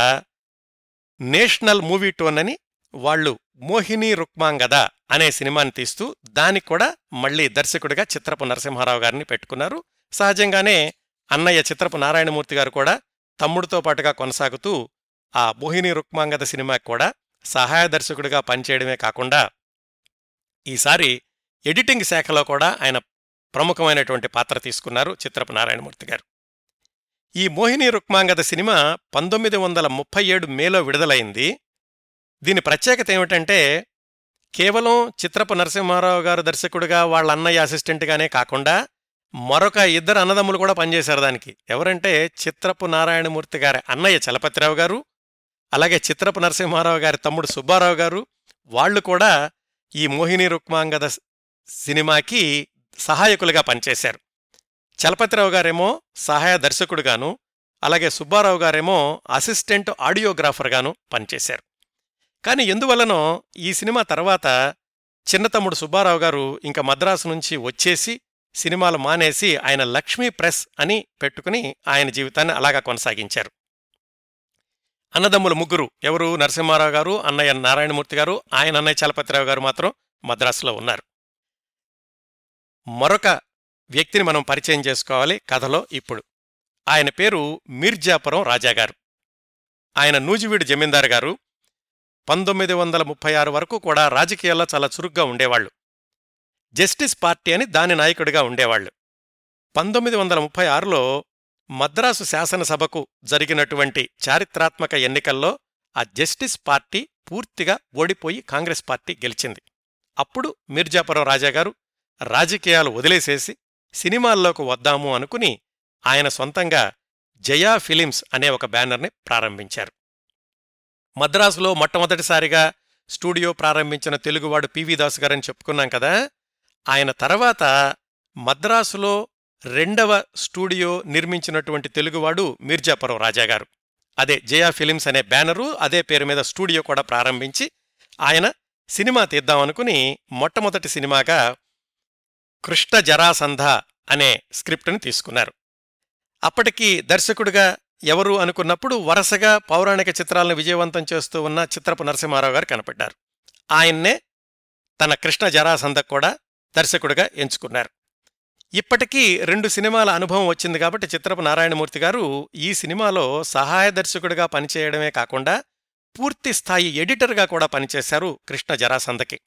నేషనల్ మూవీ టోన్ అని వాళ్ళు మోహిని రుక్మాంగద అనే సినిమాని తీస్తూ దానికి కూడా మళ్ళీ దర్శకుడిగా చిత్రపు నరసింహారావు గారిని పెట్టుకున్నారు. సహజంగానే అన్నయ్య చిత్రపు నారాయణమూర్తి గారు కూడా తమ్ముడితో పాటుగా కొనసాగుతూ ఆ మోహిని రుక్మాంగద సినిమాకి కూడా సహాయ దర్శకుడిగా పనిచేయడమే కాకుండా ఈసారి ఎడిటింగ్ శాఖలో కూడా ఆయన ప్రముఖమైనటువంటి పాత్ర తీసుకున్నారు చిత్రపు నారాయణమూర్తి గారు. ఈ మోహిని రుక్మాంగద సినిమా పంతొమ్మిది వందల ముప్పై ఏడు మేలో విడుదలైంది. దీని ప్రత్యేకత ఏమిటంటే కేవలం చిత్రపు నరసింహారావు గారు దర్శకుడిగా వాళ్ళ అన్నయ్య అసిస్టెంట్గానే కాకుండా మరొక ఇద్దరు అన్నదమ్ములు కూడా పనిచేశారు దానికి. ఎవరంటే చిత్రపు నారాయణమూర్తి గారి అన్నయ్య చలపతిరావు గారు అలాగే చిత్రపు నరసింహారావు గారి తమ్ముడు సుబ్బారావు గారు వాళ్ళు కూడా ఈ మోహిని రుక్మాంగద సినిమాకి సహాయకులుగా పనిచేశారు. చలపతిరావు గారేమో సహాయ దర్శకుడుగాను అలాగే సుబ్బారావు గారేమో అసిస్టెంట్ ఆడియోగ్రాఫర్గాను పనిచేశారు. కాని ఎందువల్లనో ఈ సినిమా తర్వాత చిన్నతమ్ముడు సుబ్బారావు గారు ఇంకా మద్రాసు నుంచి వచ్చేసి సినిమాలు మానేసి ఆయన లక్ష్మీ ప్రెస్ అని పెట్టుకుని ఆయన జీవితాన్ని అలాగా కొనసాగించారు. అన్నదమ్ములు ముగ్గురు ఎవరు? నరసింహారావు గారు అన్నయ్య నారాయణమూర్తి గారు ఆయన అన్నయ్య చలపతిరావు గారు మాత్రం మద్రాసులో ఉన్నారు. మరొక వ్యక్తిని మనం పరిచయం చేసుకోవాలి కథలో ఇప్పుడు. ఆయన పేరు మీర్జాపురం రాజాగారు. ఆయన నూజివీడు జమీందారు గారు పంతొమ్మిది వందల ముప్పై ఆరు వరకు కూడా రాజకీయాల్లో చాలా చురుగ్గా ఉండేవాళ్ళు జస్టిస్ పార్టీ అని దాని నాయకుడిగా ఉండేవాళ్ళు పంతొమ్మిది వందల ముప్పై ఆరులో మద్రాసు శాసనసభకు జరిగినటువంటి చారిత్రాత్మక ఎన్నికల్లో ఆ జస్టిస్ పార్టీ పూర్తిగా ఓడిపోయి కాంగ్రెస్ పార్టీ గెలిచింది. అప్పుడు మీర్జాపురం రాజాగారు రాజకీయాలు వదిలేసేసి సినిమాల్లోకి వద్దాము అనుకుని ఆయన సొంతంగా జయా ఫిలిమ్స్ అనే ఒక బ్యానర్ని ప్రారంభించారు. మద్రాసులో మొట్టమొదటిసారిగా స్టూడియో ప్రారంభించిన తెలుగువాడు పివి దాస్ గారని చెప్పుకున్నాం కదా. ఆయన తర్వాత మద్రాసులో రెండవ స్టూడియో నిర్మించినటువంటి తెలుగువాడు మీర్జాపురం రాజాగారు. అదే జయా ఫిలిమ్స్ అనే బ్యానరు అదే పేరు మీద స్టూడియో కూడా ప్రారంభించి ఆయన సినిమా తీద్దామనుకుని మొట్టమొదటి సినిమాగా కృష్ణ జరాసంధ అనే స్క్రిప్టుని తీసుకున్నారు. అప్పటికి దర్శకుడిగా ఎవరు అనుకున్నప్పుడు వరుసగా పౌరాణిక చిత్రాలను విజయవంతం చేస్తూ ఉన్న చిత్రపు నరసింహారావు గారు కనపడ్డారు. ఆయన్నే తన కృష్ణ జరాసంద కూడా దర్శకుడిగా ఎంచుకున్నారు. ఇప్పటికీ రెండు సినిమాల అనుభవం వచ్చింది కాబట్టి చిత్రపు నారాయణమూర్తి గారు ఈ సినిమాలో సహాయ దర్శకుడిగా పనిచేయడమే కాకుండా పూర్తి స్థాయి ఎడిటర్గా కూడా పనిచేశారు కృష్ణ జరాసందకి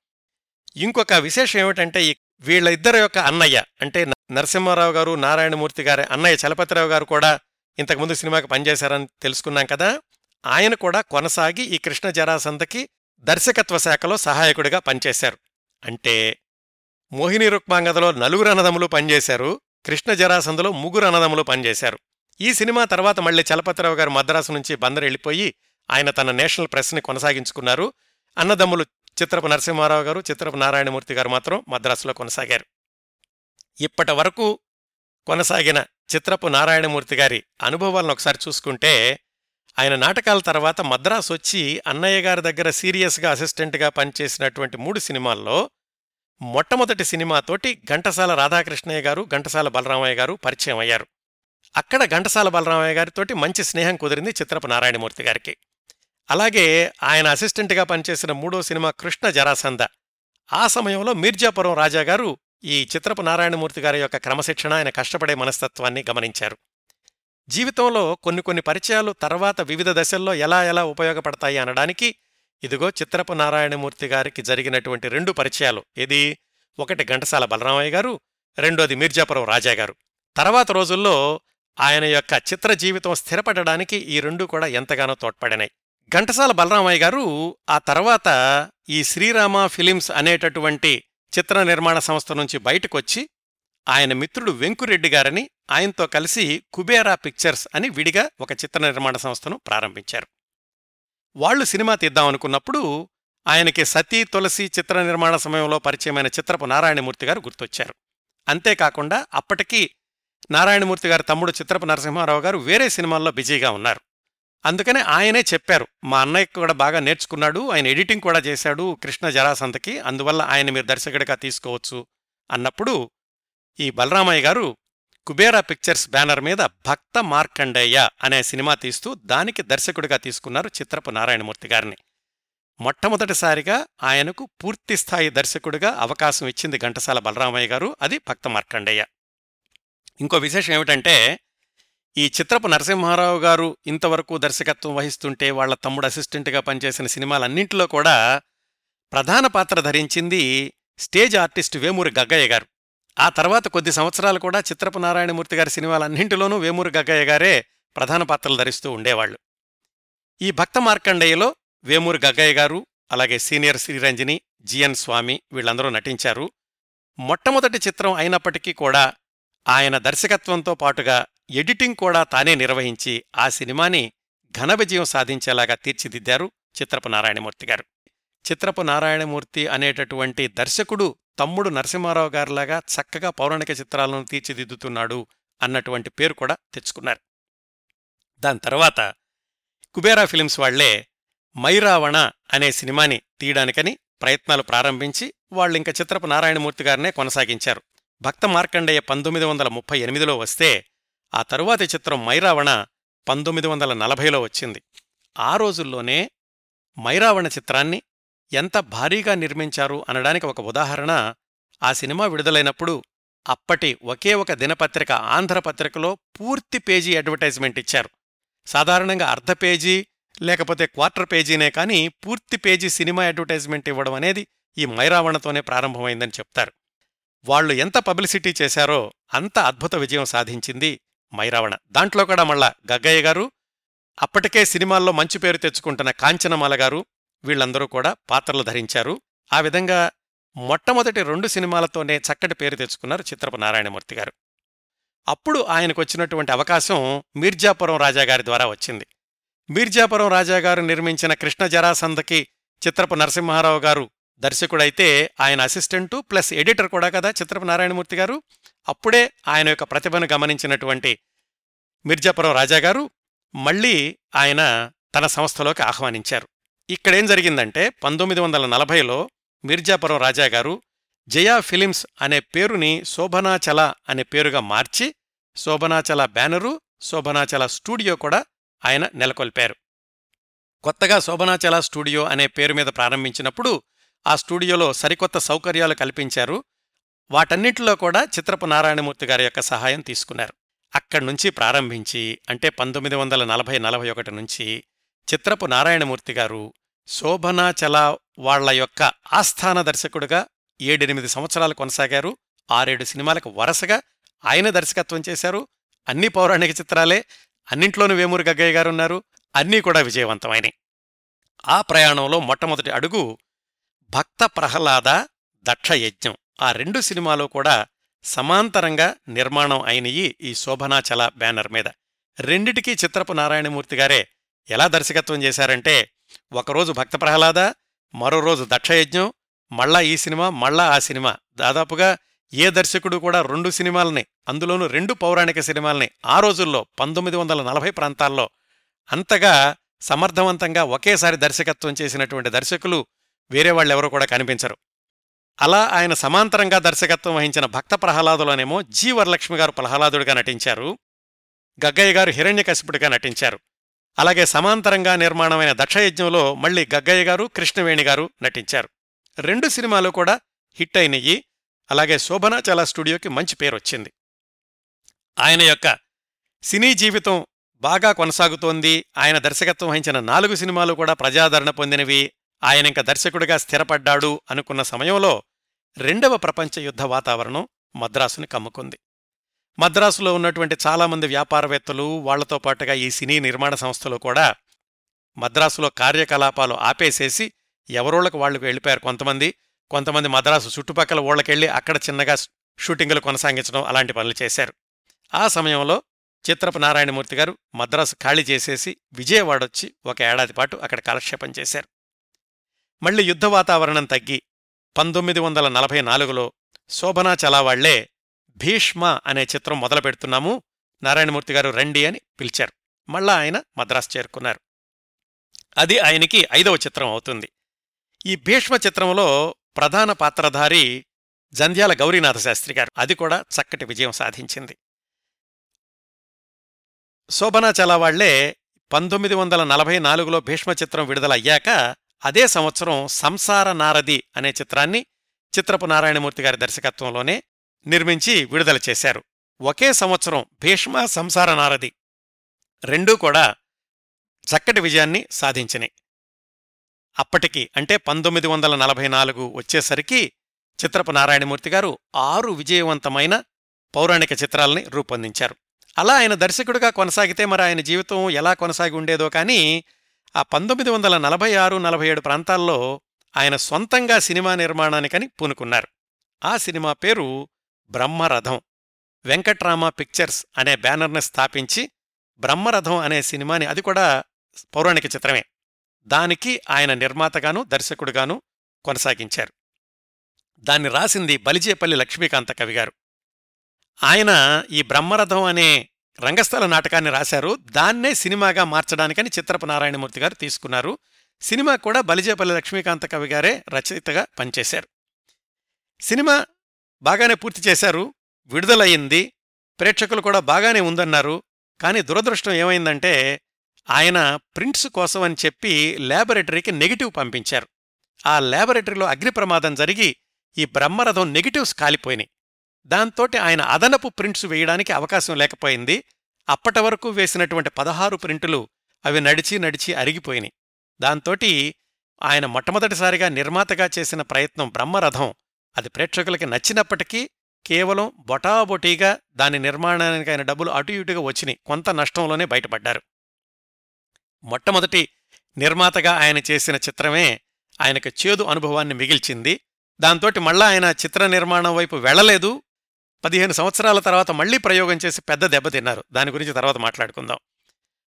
ఇంకొక విశేషం ఏమిటంటే వీళ్ళ యొక్క అన్నయ్య అంటే నరసింహారావు గారు నారాయణమూర్తి గారి అన్నయ్య చలపతిరావు గారు కూడా ఇంతకుముందు సినిమాకి పనిచేశారని తెలుసుకున్నాం కదా ఆయన కూడా కొనసాగి ఈ కృష్ణ జరాసంధకి దర్శకత్వ శాఖలో సహాయకుడిగా పనిచేశారు. అంటే మోహిని రుక్మాంగదలో నలుగురు అన్నదములు పనిచేశారు కృష్ణ జరాసంధలో ముగ్గురు అన్నదములు పనిచేశారు. ఈ సినిమా తర్వాత మళ్ళీ చలపతిరావు గారు మద్రాసు నుంచి బందరు వెళ్ళిపోయి ఆయన తన నేషనల్ ప్రెస్ని కొనసాగించుకున్నారు. అన్నదమ్ములు చిత్రపు నరసింహారావు గారు చిత్రపు నారాయణమూర్తి గారు మాత్రం మద్రాసులో కొనసాగారు. ఇప్పటి వరకు కొనసాగిన చిత్రపు నారాయణమూర్తి గారి అనుభవాలను ఒకసారి చూసుకుంటే ఆయన నాటకాల తర్వాత మద్రాసు వచ్చి అన్నయ్య గారి దగ్గర సీరియస్గా అసిస్టెంట్గా పనిచేసినటువంటి మూడు సినిమాల్లో మొట్టమొదటి సినిమాతోటి ఘంటసాల రాధాకృష్ణయ్య గారు ఘంటసాల బలరామయ్య గారు పరిచయం అయ్యారు. అక్కడ ఘంటసాల బలరామయ్య గారితోటి మంచి స్నేహం కుదిరింది చిత్రపు నారాయణమూర్తి గారికి. అలాగే ఆయన అసిస్టెంట్గా పనిచేసిన మూడో సినిమా కృష్ణ జరాసంద ఆ సమయంలో మీర్జాపురం రాజా గారు ఈ చిత్రపు నారాయణమూర్తి గారి యొక్క క్రమశిక్షణ ఆయన కష్టపడే మనస్తత్వాన్ని గమనించారు. జీవితంలో కొన్ని కొన్ని పరిచయాలు తర్వాత వివిధ దశల్లో ఎలా ఎలా ఉపయోగపడతాయి అనడానికి ఇదిగో చిత్రపు నారాయణమూర్తి గారికి జరిగినటువంటి రెండు పరిచయాలు. ఇది ఒకటి ఘంటసాల బలరామయ్య గారు రెండోది మీర్జాపురం రాజా గారు. తర్వాత రోజుల్లో ఆయన యొక్క చిత్ర జీవితం స్థిరపడడానికి ఈ రెండు కూడా ఎంతగానో తోడ్పడినాయి. ఘంటసాల బలరామయ్య గారు ఆ తర్వాత ఈ శ్రీరామ ఫిలిమ్స్ అనేటటువంటి చిత్ర నిర్మాణ సంస్థ నుంచి బయటకొచ్చి ఆయన మిత్రుడు వెంకురెడ్డి గారని ఆయనతో కలిసి కుబేరా పిక్చర్స్ అని విడిగా ఒక చిత్ర నిర్మాణ సంస్థను ప్రారంభించారు. వాళ్ళు సినిమా తీద్దామనుకున్నప్పుడు ఆయనకి సతీ తులసి చిత్ర నిర్మాణ సమయంలో పరిచయమైన చిత్రపు నారాయణమూర్తి గారు గుర్తొచ్చారు. అంతేకాకుండా అప్పటికీ నారాయణమూర్తి గారి తమ్ముడు చిత్రపు నరసింహారావు గారు వేరే సినిమాల్లో బిజీగా ఉన్నారు. అందుకనే ఆయనే చెప్పారు. మా అన్నయ్య కూడా బాగా నేర్చుకున్నాడు. ఆయన ఎడిటింగ్ కూడా చేశాడు కృష్ణ జరాసంతకి. అందువల్ల ఆయన మీరు దర్శకుడిగా తీసుకోవచ్చు అన్నప్పుడు ఈ బలరామయ్య గారు కుబేరా పిక్చర్స్ బ్యానర్ మీద భక్త మార్కండేయ అనే సినిమా తీస్తూ దానికి దర్శకుడిగా తీసుకున్నారు చిత్రపు నారాయణమూర్తి గారిని. మొట్టమొదటిసారిగా ఆయనకు పూర్తిస్థాయి దర్శకుడిగా అవకాశం ఇచ్చింది ఘంటసాల బలరామయ్య గారు. అది భక్త మార్కండేయ. ఇంకో విశేషం ఏమిటంటే ఈ చిత్రపు నరసింహారావు గారు ఇంతవరకు దర్శకత్వం వహిస్తుంటే వాళ్ళ తమ్ముడు అసిస్టెంట్గా పనిచేసిన సినిమాలన్నింటిలో కూడా ప్రధాన పాత్ర ధరించింది స్టేజ్ ఆర్టిస్ట్ వేమూరి గగ్గయ్య గారు. ఆ తర్వాత కొద్ది సంవత్సరాలు కూడా చిత్రపు నారాయణమూర్తి గారి సినిమాలన్నింటిలోనూ వేమూరి గగ్గయ్య గారే ప్రధాన పాత్రలు ధరిస్తూ ఉండేవాళ్ళు ఈ భక్త మార్కండేయలో వేమూరి గగ్గయ్య గారు అలాగే సీనియర్ శ్రీరంజని జిఎన్ స్వామి వీళ్ళందరూ నటించారు. మొట్టమొదటి చిత్రం అయినప్పటికీ కూడా ఆయన దర్శకత్వంతో పాటుగా ఎడిటింగ్ కూడా తానే నిర్వహించి ఆ సినిమాని ఘన విజయం సాధించేలాగా తీర్చిదిద్దారు చిత్రపు నారాయణమూర్తి గారు. చిత్రపు నారాయణమూర్తి అనేటటువంటి దర్శకుడు తమ్ముడు నరసింహారావు గారిలాగా చక్కగా పౌరాణిక చిత్రాలను తీర్చిదిద్దుతున్నాడు అన్నటువంటి పేరు కూడా తెచ్చుకున్నారు. దాని తర్వాత కుబేరా ఫిలిమ్స్ వాళ్ళే మైరావణ అనే సినిమాని తీయడానికని ప్రయత్నాలు ప్రారంభించి వాళ్ళింక చిత్రపు నారాయణమూర్తి గారినే కొనసాగించారు. భక్త మార్కండేయ పంతొమ్మిది వందల ముప్పై ఎనిమిదిలో వస్తే ఆ తరువాతి చిత్రం మైరావణ పంతొమ్మిది వందల నలభైలో వచ్చింది. ఆ రోజుల్లోనే మైరావణ చిత్రాన్ని ఎంత భారీగా నిర్మించారు అనడానికి ఒక ఉదాహరణ ఆ సినిమా విడుదలైనప్పుడు అప్పటి ఒకే ఒక దినపత్రిక ఆంధ్రపత్రికలో పూర్తి పేజీ అడ్వర్టైజ్మెంట్ ఇచ్చారు. సాధారణంగా అర్ధ పేజీ లేకపోతే క్వార్టర్ పేజీనే కానీ పూర్తి పేజీ సినిమా అడ్వర్టైజ్మెంట్ ఇవ్వడం అనేది ఈ మైరావణతోనే ప్రారంభమైందని చెప్తారు. వాళ్ళు ఎంత పబ్లిసిటీ చేశారో అంత అద్భుత విజయం సాధించింది మైరావణ. దాంట్లో కూడా మళ్ళా గగ్గయ్య గారు అప్పటికే సినిమాల్లో మంచి పేరు తెచ్చుకుంటున్న కాంచనమాల గారు వీళ్ళందరూ కూడా పాత్రలు ధరించారు. ఆ విధంగా మొట్టమొదటి రెండు సినిమాలతోనే చక్కటి పేరు తెచ్చుకున్నారు చిత్రపు నారాయణమూర్తి గారు. అప్పుడు ఆయనకు వచ్చినటువంటి అవకాశం మీర్జాపురం రాజాగారి ద్వారా వచ్చింది. మీర్జాపురం రాజాగారు నిర్మించిన కృష్ణ జరాసంధకి చిత్రపు నరసింహారావు గారు దర్శకుడైతే ఆయన అసిస్టెంటు ప్లస్ ఎడిటర్ కూడా కదా చిత్రపు నారాయణమూర్తి గారు. అప్పుడే ఆయన యొక్క ప్రతిభను గమనించినటువంటి మిర్జాపురం రాజాగారు మళ్ళీ ఆయన తన సంస్థలోకి ఆహ్వానించారు. ఇక్కడేం జరిగిందంటే పంతొమ్మిది వందల నలభైలో మిర్జాపురం రాజాగారు జయా ఫిలిమ్స్ అనే పేరుని శోభనాచల అనే పేరుగా మార్చి శోభనాచల బ్యానరు శోభనాచల స్టూడియో కూడా ఆయన నెలకొల్పారు. కొత్తగా శోభనాచల స్టూడియో అనే పేరు మీద ప్రారంభించినప్పుడు ఆ స్టూడియోలో సరికొత్త సౌకర్యాలు కల్పించారు. వాటన్నిటిలో కూడా చిత్రపు నారాయణమూర్తి గారి యొక్క సహాయం తీసుకున్నారు. అక్కడ్నుంచి ప్రారంభించి అంటే పంతొమ్మిది వందల నలభై నలభై ఒకటి నుంచి చిత్రపు నారాయణమూర్తి గారు శోభనాచల వాళ్ళ యొక్క ఆస్థాన దర్శకుడుగా ఏడెనిమిది సంవత్సరాలు కొనసాగారు. ఆరేడు సినిమాలకు వరుసగా ఆయన దర్శకత్వం చేశారు. అన్ని పౌరాణిక చిత్రాలే అన్నింట్లోనూ వేమూరి గగ్గయ్య గారున్నారు అన్నీ కూడా విజయవంతమైనవి ఆ ప్రయాణంలో మొట్టమొదటి అడుగు భక్త ప్రహ్లాద దక్షయజ్ఞం. ఆ రెండు సినిమాలు కూడా సమాంతరంగా నిర్మాణం అయినయి ఈ శోభనాచల బ్యానర్ మీద. రెండిటికీ చిత్రపు నారాయణమూర్తి గారే ఎలా దర్శకత్వం చేశారంటే ఒకరోజు భక్త ప్రహ్లాద మరో రోజు దక్షయజ్ఞం మళ్ళా ఈ సినిమా మళ్ళా ఆ సినిమా. దాదాపుగా ఏ దర్శకుడు కూడా రెండు సినిమాల్ని అందులోనూ రెండు పౌరాణిక సినిమాల్ని ఆ రోజుల్లో పంతొమ్మిది వందల నలభై ప్రాంతాల్లో అంతగా సమర్థవంతంగా ఒకేసారి దర్శకత్వం చేసినటువంటి దర్శకులు వేరే వాళ్ళెవరూ కూడా కనిపించరు. అలా ఆయన సమాంతరంగా దర్శకత్వం వహించిన భక్త ప్రహ్లాదులోనేమో జీ. వరలక్ష్మి గారు ప్రహ్లాదుడిగా నటించారు. గగ్గయ్య గారు హిరణ్యకశిపుడిగా నటించారు. అలాగే సమాంతరంగా నిర్మాణమైన దక్షయజ్ఞంలో మళ్ళీ గగ్గయ్య గారు కృష్ణవేణి గారు నటించారు. రెండు సినిమాలు కూడా హిట్ అయినయి అలాగే శోభనాచల స్టూడియోకి మంచి పేరొచ్చింది. ఆయన యొక్క సినీ జీవితం బాగా కొనసాగుతోంది. ఆయన దర్శకత్వం వహించిన నాలుగు సినిమాలు కూడా ప్రజాదరణ పొందినవి. ఆయన ఇంక దర్శకుడిగా స్థిరపడ్డాడు అనుకున్న సమయంలో రెండవ ప్రపంచ యుద్ధ వాతావరణం మద్రాసుని కమ్ముకుంది. మద్రాసులో ఉన్నటువంటి చాలామంది వ్యాపారవేత్తలు వాళ్ళతో పాటుగా ఈ సినీ నిర్మాణ సంస్థలు కూడా మద్రాసులో కార్యకలాపాలు ఆపేసేసి ఎవరోళ్ళకు వాళ్ళకు వెళ్ళిపోయారు. కొంతమంది కొంతమంది మద్రాసు చుట్టుపక్కల ఊళ్ళకెళ్ళి అక్కడ చిన్నగా షూటింగులు కొనసాగించడం అలాంటి పనులు చేశారు. ఆ సమయంలో చిత్రపు నారాయణమూర్తి గారు మద్రాసు ఖాళీ చేసేసి విజయవాడొచ్చి ఒక ఏడాది పాటు అక్కడ కాలక్షేపం చేశారు. మళ్ళీ యుద్ధ వాతావరణం తగ్గి పంతొమ్మిది వందల నలభై నాలుగులో శోభనా చలావాళ్ళే భీష్మ అనే చిత్రం మొదలు పెడుతున్నాము నారాయణమూర్తి గారు రండి అని పిలిచారు. మళ్ళా ఆయన మద్రాసు చేరుకున్నారు. అది ఆయనకి ఐదవ చిత్రం అవుతుంది. ఈ భీష్మ చిత్రంలో ప్రధాన పాత్రధారి జంధ్యాల గౌరీనాథ శాస్త్రి గారు. అది కూడా చక్కటి విజయం సాధించింది. శోభనా వాళ్ళే పంతొమ్మిది వందల నలభై నాలుగులో భీష్మ చిత్రం విడుదలయ్యాక అదే సంవత్సరం సంసార నారది అనే చిత్రాన్ని చిత్రపు నారాయణమూర్తి గారి దర్శకత్వంలోనే నిర్మించి విడుదల చేశారు. ఒకే సంవత్సరం భీష్మ సంసార నారది. రెండూ కూడా చక్కటి విజయాన్ని సాధించినాయి. అప్పటికి అంటే పంతొమ్మిది వందల నలభై నాలుగు వచ్చేసరికి చిత్రపు నారాయణమూర్తి గారు ఆరు విజయవంతమైన పౌరాణిక చిత్రాల్ని రూపొందించారు. అలా ఆయన దర్శకుడిగా కొనసాగితే మరి ఆయన జీవితం ఎలా కొనసాగి ఉండేదో కానీ ఆ పంతొమ్మిది వందల నలభై ఆరు నలభై ఏడు ప్రాంతాల్లో ఆయన సొంతంగా సినిమా నిర్మాణానికని పూనుకున్నారు. ఆ సినిమా పేరు బ్రహ్మరథం. వెంకట్రామ పిక్చర్స్ అనే బ్యానర్ని స్థాపించి బ్రహ్మరథం అనే సినిమాని అది కూడా పౌరాణిక చిత్రమే. దానికి ఆయన నిర్మాతగాను దర్శకుడుగాను కొనసాగించారు. దాన్ని రాసింది బలిజేపల్లి లక్ష్మీకాంత కవిగారు ఆయన ఈ బ్రహ్మరథం అనే రంగస్థల నాటకాన్ని రాశారు. దాన్నే సినిమాగా మార్చడానికని చిత్రపు నారాయణమూర్తి గారు తీసుకున్నారు. సినిమా కూడా బలిజేపల్లి లక్ష్మీకాంత కవి గారే రచయితగా పనిచేశారు. సినిమా బాగానే పూర్తి చేశారు. విడుదలయ్యింది. ప్రేక్షకులు కూడా బాగానే ఉందన్నారు. కానీ దురదృష్టం ఏమైందంటే ఆయన ప్రింట్స్ కోసం అని చెప్పి ల్యాబొరేటరీకి నెగిటివ్ పంపించారు. ఆ ల్యాబొరేటరీలో అగ్ని ప్రమాదం జరిగి ఈ బ్రహ్మరథం నెగిటివ్స్ కాలిపోయినాయి. దాంతోటి ఆయన అదనపు ప్రింట్స్ వేయడానికి అవకాశం లేకపోయింది. అప్పటి వరకు వేసినటువంటి పదహారు ప్రింటులు అవి నడిచి నడిచి అరిగిపోయినాయి. దాంతోటి ఆయన మొట్టమొదటిసారిగా నిర్మాతగా చేసిన ప్రయత్నం బ్రహ్మరథం. అది ప్రేక్షకులకి నచ్చినప్పటికీ కేవలం బొటాబొటీగా దాని నిర్మాణానికి ఆయన డబ్బులు అటు ఇటుగా వచ్చినాయి. కొంత నష్టంలోనే బయటపడ్డారు. మొట్టమొదటి నిర్మాతగా ఆయన చేసిన చిత్రమే ఆయనకు చేదు అనుభవాన్ని మిగిల్చింది. దాంతోటి మళ్ళా ఆయన చిత్ర నిర్మాణం వైపు వెళ్ళలేదు పదిహేను సంవత్సరాల తర్వాత మళ్ళీ ప్రయోగం చేసి పెద్ద దెబ్బతిన్నారు దాని గురించి తర్వాత మాట్లాడుకుందాం.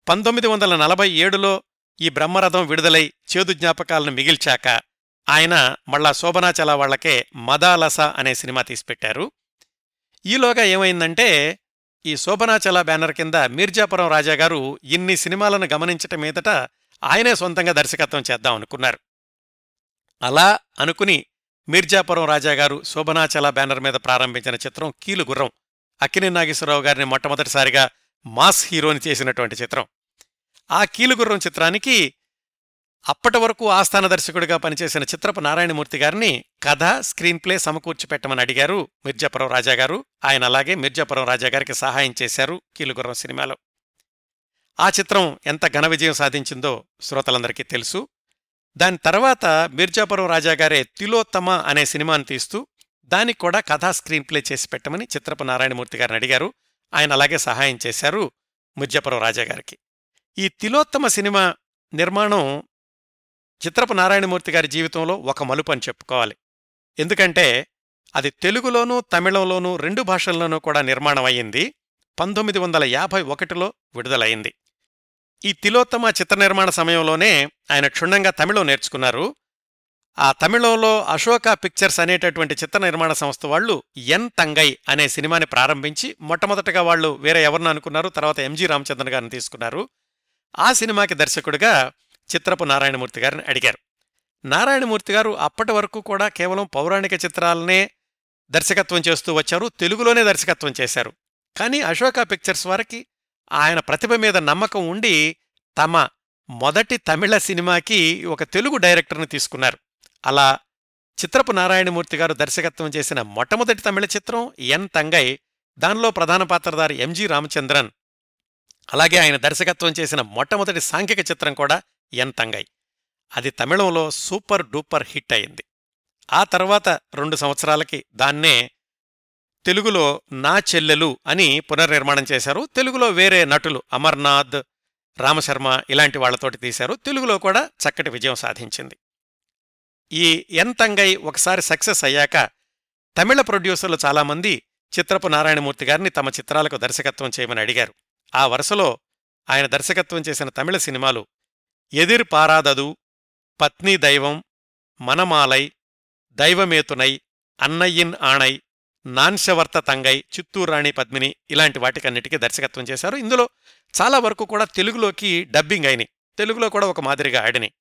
పంతొమ్మిది వందల నలభై ఏడులో ఈ బ్రహ్మరథం విడుదలై చేదు జ్ఞాపకాలను మిగిల్చాక ఆయన మళ్ళా శోభనాచల వాళ్ళకే మదాలస అనే సినిమా తీసిపెట్టారు. ఈలోగా ఏమైందంటే ఈ శోభనాచల బ్యానర్ కింద మీర్జాపురం రాజాగారు ఇన్ని సినిమాలను గమనించటం మీదట ఆయనే సొంతంగా దర్శకత్వం చేద్దాం అనుకున్నారు. అలా అనుకుని మీర్జాపురం రాజాగారు శోభనాచల బ్యానర్ మీద ప్రారంభించిన చిత్రం కీలుగుర్రం అక్కినే నాగేశ్వరరావు గారిని మొట్టమొదటిసారిగా మాస్ హీరోని చేసినటువంటి చిత్రం. ఆ కీలుగుర్రం చిత్రానికి అప్పటి వరకు ఆస్థాన దర్శకుడిగా పనిచేసిన చిత్రపు నారాయణమూర్తి గారిని కథ స్క్రీన్ ప్లే సమకూర్చి పెట్టమని అడిగారు మిర్జాపురం రాజాగారు ఆయన అలాగే మిర్జాపురం రాజాగారికి సహాయం చేశారు కీలుగుర్రం సినిమాలో. ఆ చిత్రం ఎంత ఘన విజయం సాధించిందో శ్రోతలందరికీ తెలుసు. దాని తర్వాత మిర్జాపురం రాజాగారే తిలోత్తమ అనే సినిమాను తీస్తూ దానికి కూడా కథా స్క్రీన్ ప్లే చేసి పెట్టమని చిత్రపు నారాయణమూర్తి గారిని అడిగారు. ఆయన అలాగే సహాయం చేశారు మిర్జాపురం రాజాగారికి ఈ తిలోత్తమ సినిమా నిర్మాణం చిత్రపు నారాయణమూర్తి గారి జీవితంలో ఒక మలుపు అని చెప్పుకోవాలి. ఎందుకంటే అది తెలుగులోనూ తమిళంలోనూ రెండు భాషల్లోనూ కూడా నిర్మాణం అయ్యింది. పంతొమ్మిది వందల యాభై ఒకటిలో విడుదలైంది. ఈ తిలోత్తమ చిత్ర నిర్మాణ సమయంలోనే ఆయన క్షుణ్ణంగా తమిళం నేర్చుకున్నారు. ఆ తమిళంలో అశోక పిక్చర్స్ అనేటటువంటి చిత్ర నిర్మాణ సంస్థ వాళ్ళు ఎన్ తంగై అనే సినిమాని ప్రారంభించి మొట్టమొదటగా వాళ్ళు వేరే ఎవరిని అనుకున్నారు తర్వాత ఎంజి రామచంద్రన్ గారిని తీసుకున్నారు. ఆ సినిమాకి దర్శకుడిగా చిత్రపు నారాయణమూర్తి గారిని అడిగారు. నారాయణమూర్తి గారు అప్పటి వరకు కూడా కేవలం పౌరాణిక చిత్రాలనే దర్శకత్వం చేస్తూ వచ్చారు తెలుగులోనే దర్శకత్వం చేశారు. కానీ అశోక పిక్చర్స్ వారికి ఆయన ప్రతిభ మీద నమ్మకం ఉండి తమ మొదటి తమిళ సినిమాకి ఒక తెలుగు డైరెక్టర్ని తీసుకున్నారు. అలా చిత్రపు నారాయణమూర్తి గారు దర్శకత్వం చేసిన మొట్టమొదటి తమిళ చిత్రం ఎన్ తంగై దానిలో ప్రధాన పాత్రధారి ఎంజి రామచంద్రన్. అలాగే ఆయన దర్శకత్వం చేసిన మొట్టమొదటి సాంఘిక చిత్రం కూడా ఎన్ తంగై. అది తమిళంలో సూపర్ డూపర్ హిట్ అయింది. ఆ తర్వాత రెండు సంవత్సరాలకి దాన్నే తెలుగులో నా చెల్లెలు అని పునర్నిర్మాణం చేశారు. తెలుగులో వేరే నటులు అమర్నాథ్ రామశర్మ ఇలాంటి వాళ్ళతోటి తీశారు. తెలుగులో కూడా చక్కటి విజయం సాధించింది. ఈ ఎంతంగై ఒకసారి సక్సెస్ అయ్యాక తమిళ ప్రొడ్యూసర్లు చాలామంది చిత్రపు నారాయణమూర్తి గారిని తమ చిత్రాలకు దర్శకత్వం చేయమని అడిగారు. ఆ వరుసలో ఆయన దర్శకత్వం చేసిన తమిళ సినిమాలు ఎదిర్ పారాదదు పత్నీ దైవం మనమాలై దైవమేతునై అన్నయ్యిన్ ఆణై నాన్శవర్త తంగై చిత్తూరాణి పద్మిని ఇలాంటి వాటికన్నిటికీ దర్శకత్వం చేశారు. ఇందులో చాలా వరకు కూడా తెలుగులోకి డబ్బింగ్ అయినాయి తెలుగులో కూడా ఒక మాదిరిగా ఆడినాయి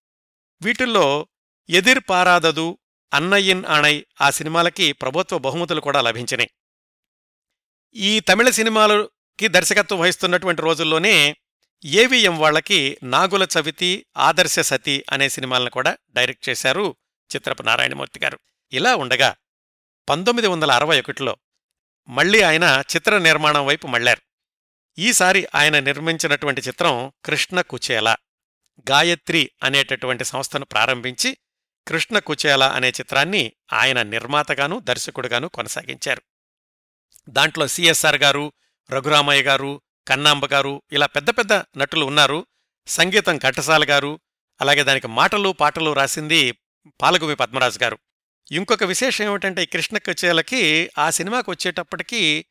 వీటిల్లో ఎదిర్ పారాదదు అన్నయ్యన్ ఆణై ఆ సినిమాలకి ప్రభుత్వ బహుమతులు కూడా లభించినాయి. ఈ తమిళ సినిమాలకి దర్శకత్వం వహిస్తున్నటువంటి రోజుల్లోనే ఏవిఎం వాళ్ళకి నాగుల చవితి ఆదర్శ సతి అనే సినిమాలను కూడా డైరెక్ట్ చేశారు చిత్రపు నారాయణమూర్తి గారు. ఇలా ఉండగా పంతొమ్మిది వందల అరవై ఒకటిలో మళ్ళీ ఆయన చిత్ర నిర్మాణం వైపు మళ్ళారు ఈసారి ఆయన నిర్మించినటువంటి చిత్రం కృష్ణ కుచేల గాయత్రి అనేటటువంటి సంస్థను ప్రారంభించి కృష్ణ కుచేల అనే చిత్రాన్ని ఆయన నిర్మాతగాను దర్శకుడుగాను కొనసాగించారు. దాంట్లో సిఎస్ఆర్ గారు రఘురామయ్య గారు కన్నాంబ గారు ఇలా పెద్ద పెద్ద నటులు ఉన్నారు. సంగీతం ఘంటసాల గారు అలాగే దానికి మాటలు పాటలు రాసింది పాలగుమి పద్మరాజు గారు. ఇంకొక విశేషం ఏమిటంటే ఈ కృష్ణ కుచేలకి ఆ సినిమాకి వచ్చేటప్పటికీ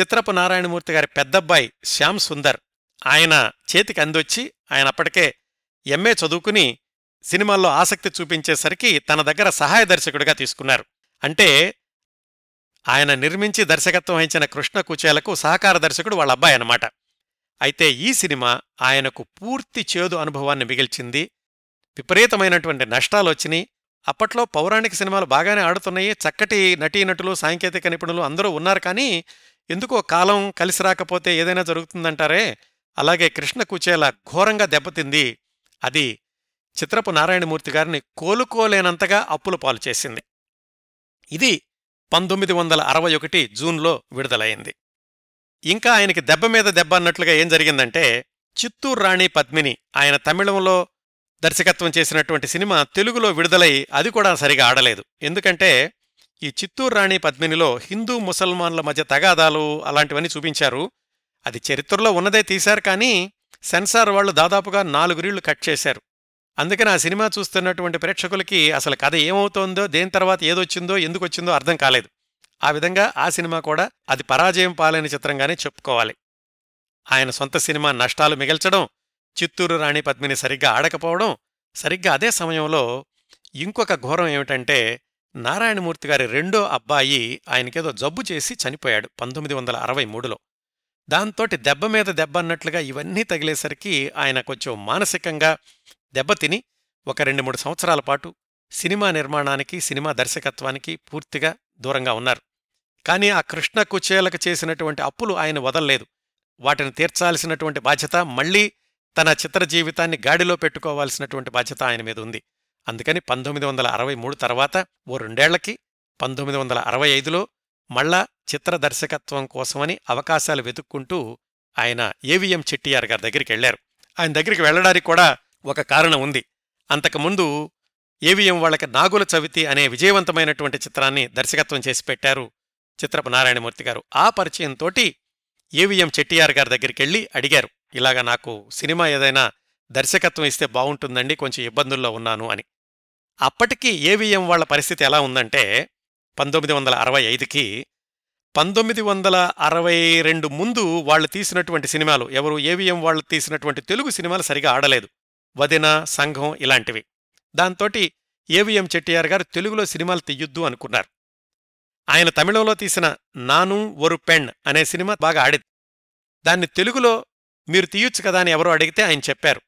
చిత్రపు నారాయణమూర్తి గారి పెద్దబ్బాయి శ్యామ్ సుందర్ ఆయన చేతికి అందొచ్చి ఆయన అప్పటికే ఎంఏ చదువుకుని సినిమాల్లో ఆసక్తి చూపించేసరికి తన దగ్గర సహాయ దర్శకుడిగా తీసుకున్నారు. అంటే ఆయన నిర్మించి దర్శకత్వం వహించిన కృష్ణ కుచేలకు సహకార దర్శకుడు వాళ్ళ అబ్బాయి అనమాట అయితే ఈ సినిమా ఆయనకు పూర్తి చేదు అనుభవాన్ని మిగిల్చింది. విపరీతమైనటువంటి నష్టాలొచ్చినాయి. అప్పట్లో పౌరాణిక సినిమాలు బాగానే ఆడుతున్నాయి. చక్కటి నటీనటులు సాంకేతిక నిపుణులు అందరూ ఉన్నారు. కానీ ఎందుకో కాలం కలిసి రాకపోతే ఏదైనా జరుగుతుందంటారే? అలాగే కృష్ణ కుచేల ఘోరంగా దెబ్బతింది. అది చిత్రపు నారాయణమూర్తి గారిని కోలుకోలేనంతగా అప్పుల పాలు చేసింది. ఇది పంతొమ్మిది వందల అరవై ఒకటి జూన్లో విడుదలైంది. ఇంకా ఆయనకి దెబ్బ మీద దెబ్బ అన్నట్లుగా ఏం జరిగిందంటే చిత్తూరు రాణి పద్మిని ఆయన తమిళంలో దర్శకత్వం చేసినటువంటి సినిమా తెలుగులో విడుదలై అది కూడా సరిగా ఆడలేదు. ఎందుకంటే ఈ చిత్తూరు రాణి పద్మినిలో హిందూ ముసల్మాన్ల మధ్య తగాదాలు అలాంటివన్నీ చూపించారు. అది చరిత్రలో ఉన్నదే తీశారు కానీ సెన్సార్ వాళ్ళు దాదాపుగా నాలుగురీళ్ళు కట్ చేశారు. అందుకని ఆ సినిమా చూస్తున్నటువంటి ప్రేక్షకులకి అసలు కథ ఏమవుతోందో దేని తర్వాత ఏదొచ్చిందో ఎందుకొచ్చిందో అర్థం కాలేదు. ఆ విధంగా ఆ సినిమా కూడా అది పరాజయం పాలైన చిత్రంగానే చెప్పుకోవాలి. ఆయన సొంత సినిమా నష్టాలు మిగల్చడం చిత్తూరు రాణి పద్మిని సరిగ్గా ఆడకపోవడం సరిగ్గా అదే సమయంలో ఇంకొక ఘోరం ఏమిటంటే నారాయణమూర్తి గారి రెండో అబ్బాయి ఆయనకేదో జబ్బు చేసి చనిపోయాడు పంతొమ్మిది వందల అరవై మూడులో. దాంతోటి దెబ్బ మీద దెబ్బ అన్నట్లుగా ఇవన్నీ తగిలేసరికి ఆయన కొంచెం మానసికంగా దెబ్బతిని ఒక రెండు మూడు సంవత్సరాల పాటు సినిమా నిర్మాణానికి సినిమా దర్శకత్వానికి పూర్తిగా దూరంగా ఉన్నారు. కానీ ఆ కృష్ణ కుచేలకు చేసినటువంటి అప్పులు ఆయన వదల్లేదు. వాటిని తీర్చాల్సినటువంటి బాధ్యత మళ్ళీ తన చిత్ర జీవితాన్ని గాడిలో పెట్టుకోవాల్సినటువంటి బాధ్యత ఆయన మీద ఉంది. అందుకని పంతొమ్మిది వందల అరవై మూడు తర్వాత ఓ రెండేళ్ళకి పంతొమ్మిది వందల అరవై ఐదులో మళ్ళా చిత్ర దర్శకత్వం కోసమని అవకాశాలు వెతుక్కుంటూ ఆయన ఏవిఎం చెట్టియార్ గారి దగ్గరికి వెళ్ళారు ఆయన దగ్గరికి వెళ్ళడానికి కూడా ఒక కారణం ఉంది. అంతకుముందు ఏవిఎం వాళ్ళకి నాగుల చవితి అనే విజయవంతమైనటువంటి చిత్రాన్ని దర్శకత్వం చేసి పెట్టారు చిత్రపు నారాయణమూర్తి గారు. ఆ పరిచయంతోటి ఏవిఎం చెట్టియార్ గారి దగ్గరికి వెళ్ళి అడిగారు. ఇలాగా నాకు సినిమా ఏదైనా దర్శకత్వం ఇస్తే బాగుంటుందండి కొంచెం ఇబ్బందుల్లో ఉన్నాను అని. అప్పటికి ఏవిఎం వాళ్ళ పరిస్థితి ఎలా ఉందంటే పంతొమ్మిది వందల అరవై ఐదుకి పంతొమ్మిది వందల అరవై రెండు ముందు వాళ్ళు తీసినటువంటి సినిమాలు ఎవరు ఏవిఎం వాళ్ళు తీసినటువంటి తెలుగు సినిమాలు సరిగా ఆడలేదు. వదిన సంఘం ఇలాంటివి. దాంతోటి ఏవిఎం చెట్టియార్ గారు తెలుగులో సినిమాలు తీయొద్దు అనుకున్నారు. ఆయన తమిళంలో తీసిన నాను ఒరు పెణ్ అనే సినిమా బాగా ఆడింది. దాన్ని తెలుగులో మీరు తీయొచ్చు కదా అని ఎవరో అడిగితే ఆయన చెప్పారు.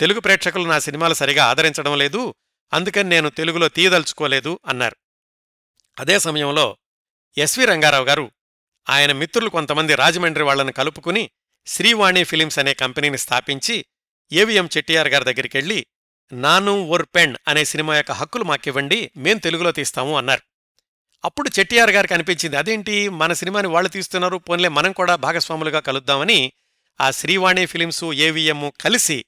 తెలుగు ప్రేక్షకులు నా సినిమాలు సరిగా ఆదరించడం లేదు అందుకని నేను తెలుగులో తీయదలుచుకోలేదు అన్నారు. అదే సమయంలో ఎస్వి రంగారావు గారు ఆయన మిత్రులు కొంతమంది రాజమండ్రి వాళ్ళను కలుపుకుని శ్రీవాణి ఫిలిమ్స్ అనే కంపెనీని స్థాపించి ఏవిఎం చెట్టియార్ గారి దగ్గరికెళ్ళి నాను ఓర్ పెన్ అనే సినిమా యొక్క హక్కులు మాకివ్వండి మేం తెలుగులో తీస్తాము అన్నారు. అప్పుడు చెట్టియార్ గారికి అనిపించింది అదేంటి? మన సినిమాని వాళ్ళు తీస్తున్నారు పోన్లే మనం కూడా భాగస్వాములుగా కలుద్దామని ఆ శ్రీవాణి ఫిలిమ్సు ఏవిఎం కలిసి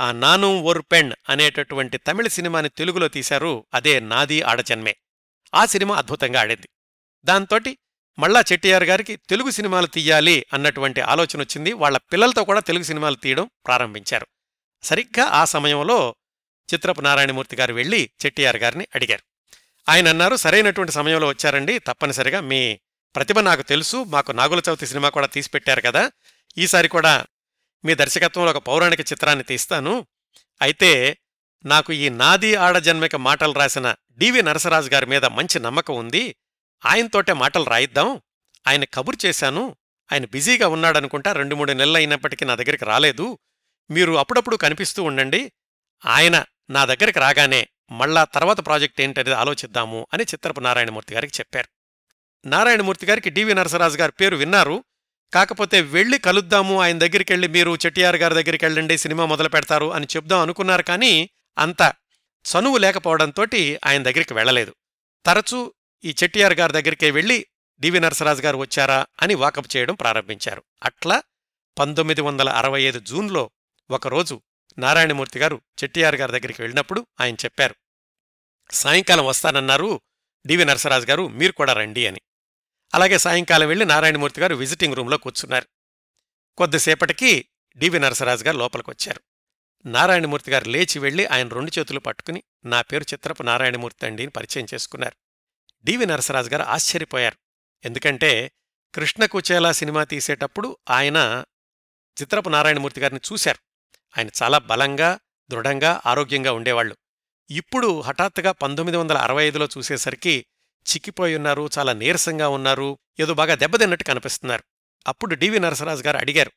ఆ నాను ఒర్ పెణ్ అనేటటువంటి తమిళ సినిమాని తెలుగులో తీశారు అదే నాది ఆడజన్మే. ఆ సినిమా అద్భుతంగా ఆడింది. దాంతోటి మళ్ళా చెట్టియార్ గారికి తెలుగు సినిమాలు తీయాలి అన్నటువంటి ఆలోచన వచ్చింది. వాళ్ళ పిల్లలతో కూడా తెలుగు సినిమాలు తీయడం ప్రారంభించారు. సరిగ్గా ఆ సమయంలో చిత్రపు నారాయణమూర్తి గారు వెళ్ళి చెట్టియార్ గారిని అడిగారు. ఆయన అన్నారు సరైనటువంటి సమయంలో వచ్చారండి. తప్పనిసరిగా మీ ప్రతిభ నాకు తెలుసు. మాకు నాగుల చవితి సినిమా కూడా తీసిపెట్టారు కదా. ఈసారి కూడా మీ దర్శకత్వంలో ఒక పౌరాణిక చిత్రాన్ని తీస్తాను. అయితే నాకు ఈ నాది ఆడజన్మిక మాటలు రాసిన డివి నరసరాజు గారి మీద మంచి నమ్మకం ఉంది. ఆయనతోటే మాటలు రాయిద్దాం. ఆయన కబురు చేశాను. ఆయన బిజీగా ఉన్నాడనుకుంటా రెండు మూడు నెలలు అయినప్పటికీ నా దగ్గరికి రాలేదు. మీరు అప్పుడప్పుడు కనిపిస్తూ ఉండండి. ఆయన నా దగ్గరికి రాగానే మళ్ళా తర్వాత ప్రాజెక్ట్ ఏంటనేది ఆలోచిద్దాము అని చిత్రపు నారాయణమూర్తి గారికి చెప్పారు. నారాయణమూర్తి గారికి డివి నరసరాజు గారి పేరు విన్నారు. కాకపోతే వెళ్ళి కలుద్దాము ఆయన దగ్గరికి వెళ్ళి మీరు చెట్టియార్ గారి దగ్గరికి వెళ్ళండి సినిమా మొదలు పెడతారు అని చెప్దాం అనుకున్నారు కానీ అంత చనువు లేకపోవడంతో ఆయన దగ్గరికి వెళ్ళలేదు. తరచూ ఈ చెట్టియార్ గారి దగ్గరికే వెళ్ళి డివి నరసరాజు గారు వచ్చారా అని వాకప్ చేయడం ప్రారంభించారు. అట్లా పంతొమ్మిది వందల అరవై ఐదు జూన్లో ఒకరోజు నారాయణమూర్తి గారు చెట్టియార్ గారి దగ్గరికి వెళ్ళినప్పుడు ఆయన చెప్పారు సాయంకాలం వస్తానన్నారు డివి నరసరాజు గారు మీరు కూడా రండి అని. అలాగే సాయంకాలం వెళ్ళి నారాయణమూర్తి గారు విజిటింగ్ రూంలో కూర్చున్నారు. కొద్దిసేపటికి డివి నరసరాజు గారు లోపలికొచ్చారు. నారాయణమూర్తి గారు లేచి వెళ్ళి ఆయన రెండు చేతులు పట్టుకుని నా పేరు చిత్రపు నారాయణమూర్తి అండి అని పరిచయం చేసుకున్నారు. డివి నరసరాజు గారు ఆశ్చర్యపోయారు. ఎందుకంటే కృష్ణ కుచేలా సినిమా తీసేటప్పుడు ఆయన చిత్రపు నారాయణమూర్తి గారిని చూశారు. ఆయన చాలా బలంగా దృఢంగా ఆరోగ్యంగా ఉండేవాళ్ళు ఇప్పుడు హఠాత్తుగా పంతొమ్మిది వందల అరవై ఐదులో చూసేసరికి చిక్కిపోయి ఉన్నారు చాలా నీరసంగా ఉన్నారు ఏదో బాగా దెబ్బతిన్నట్టు కనిపిస్తున్నారు. అప్పుడు డివి నరసరాజు గారు అడిగారు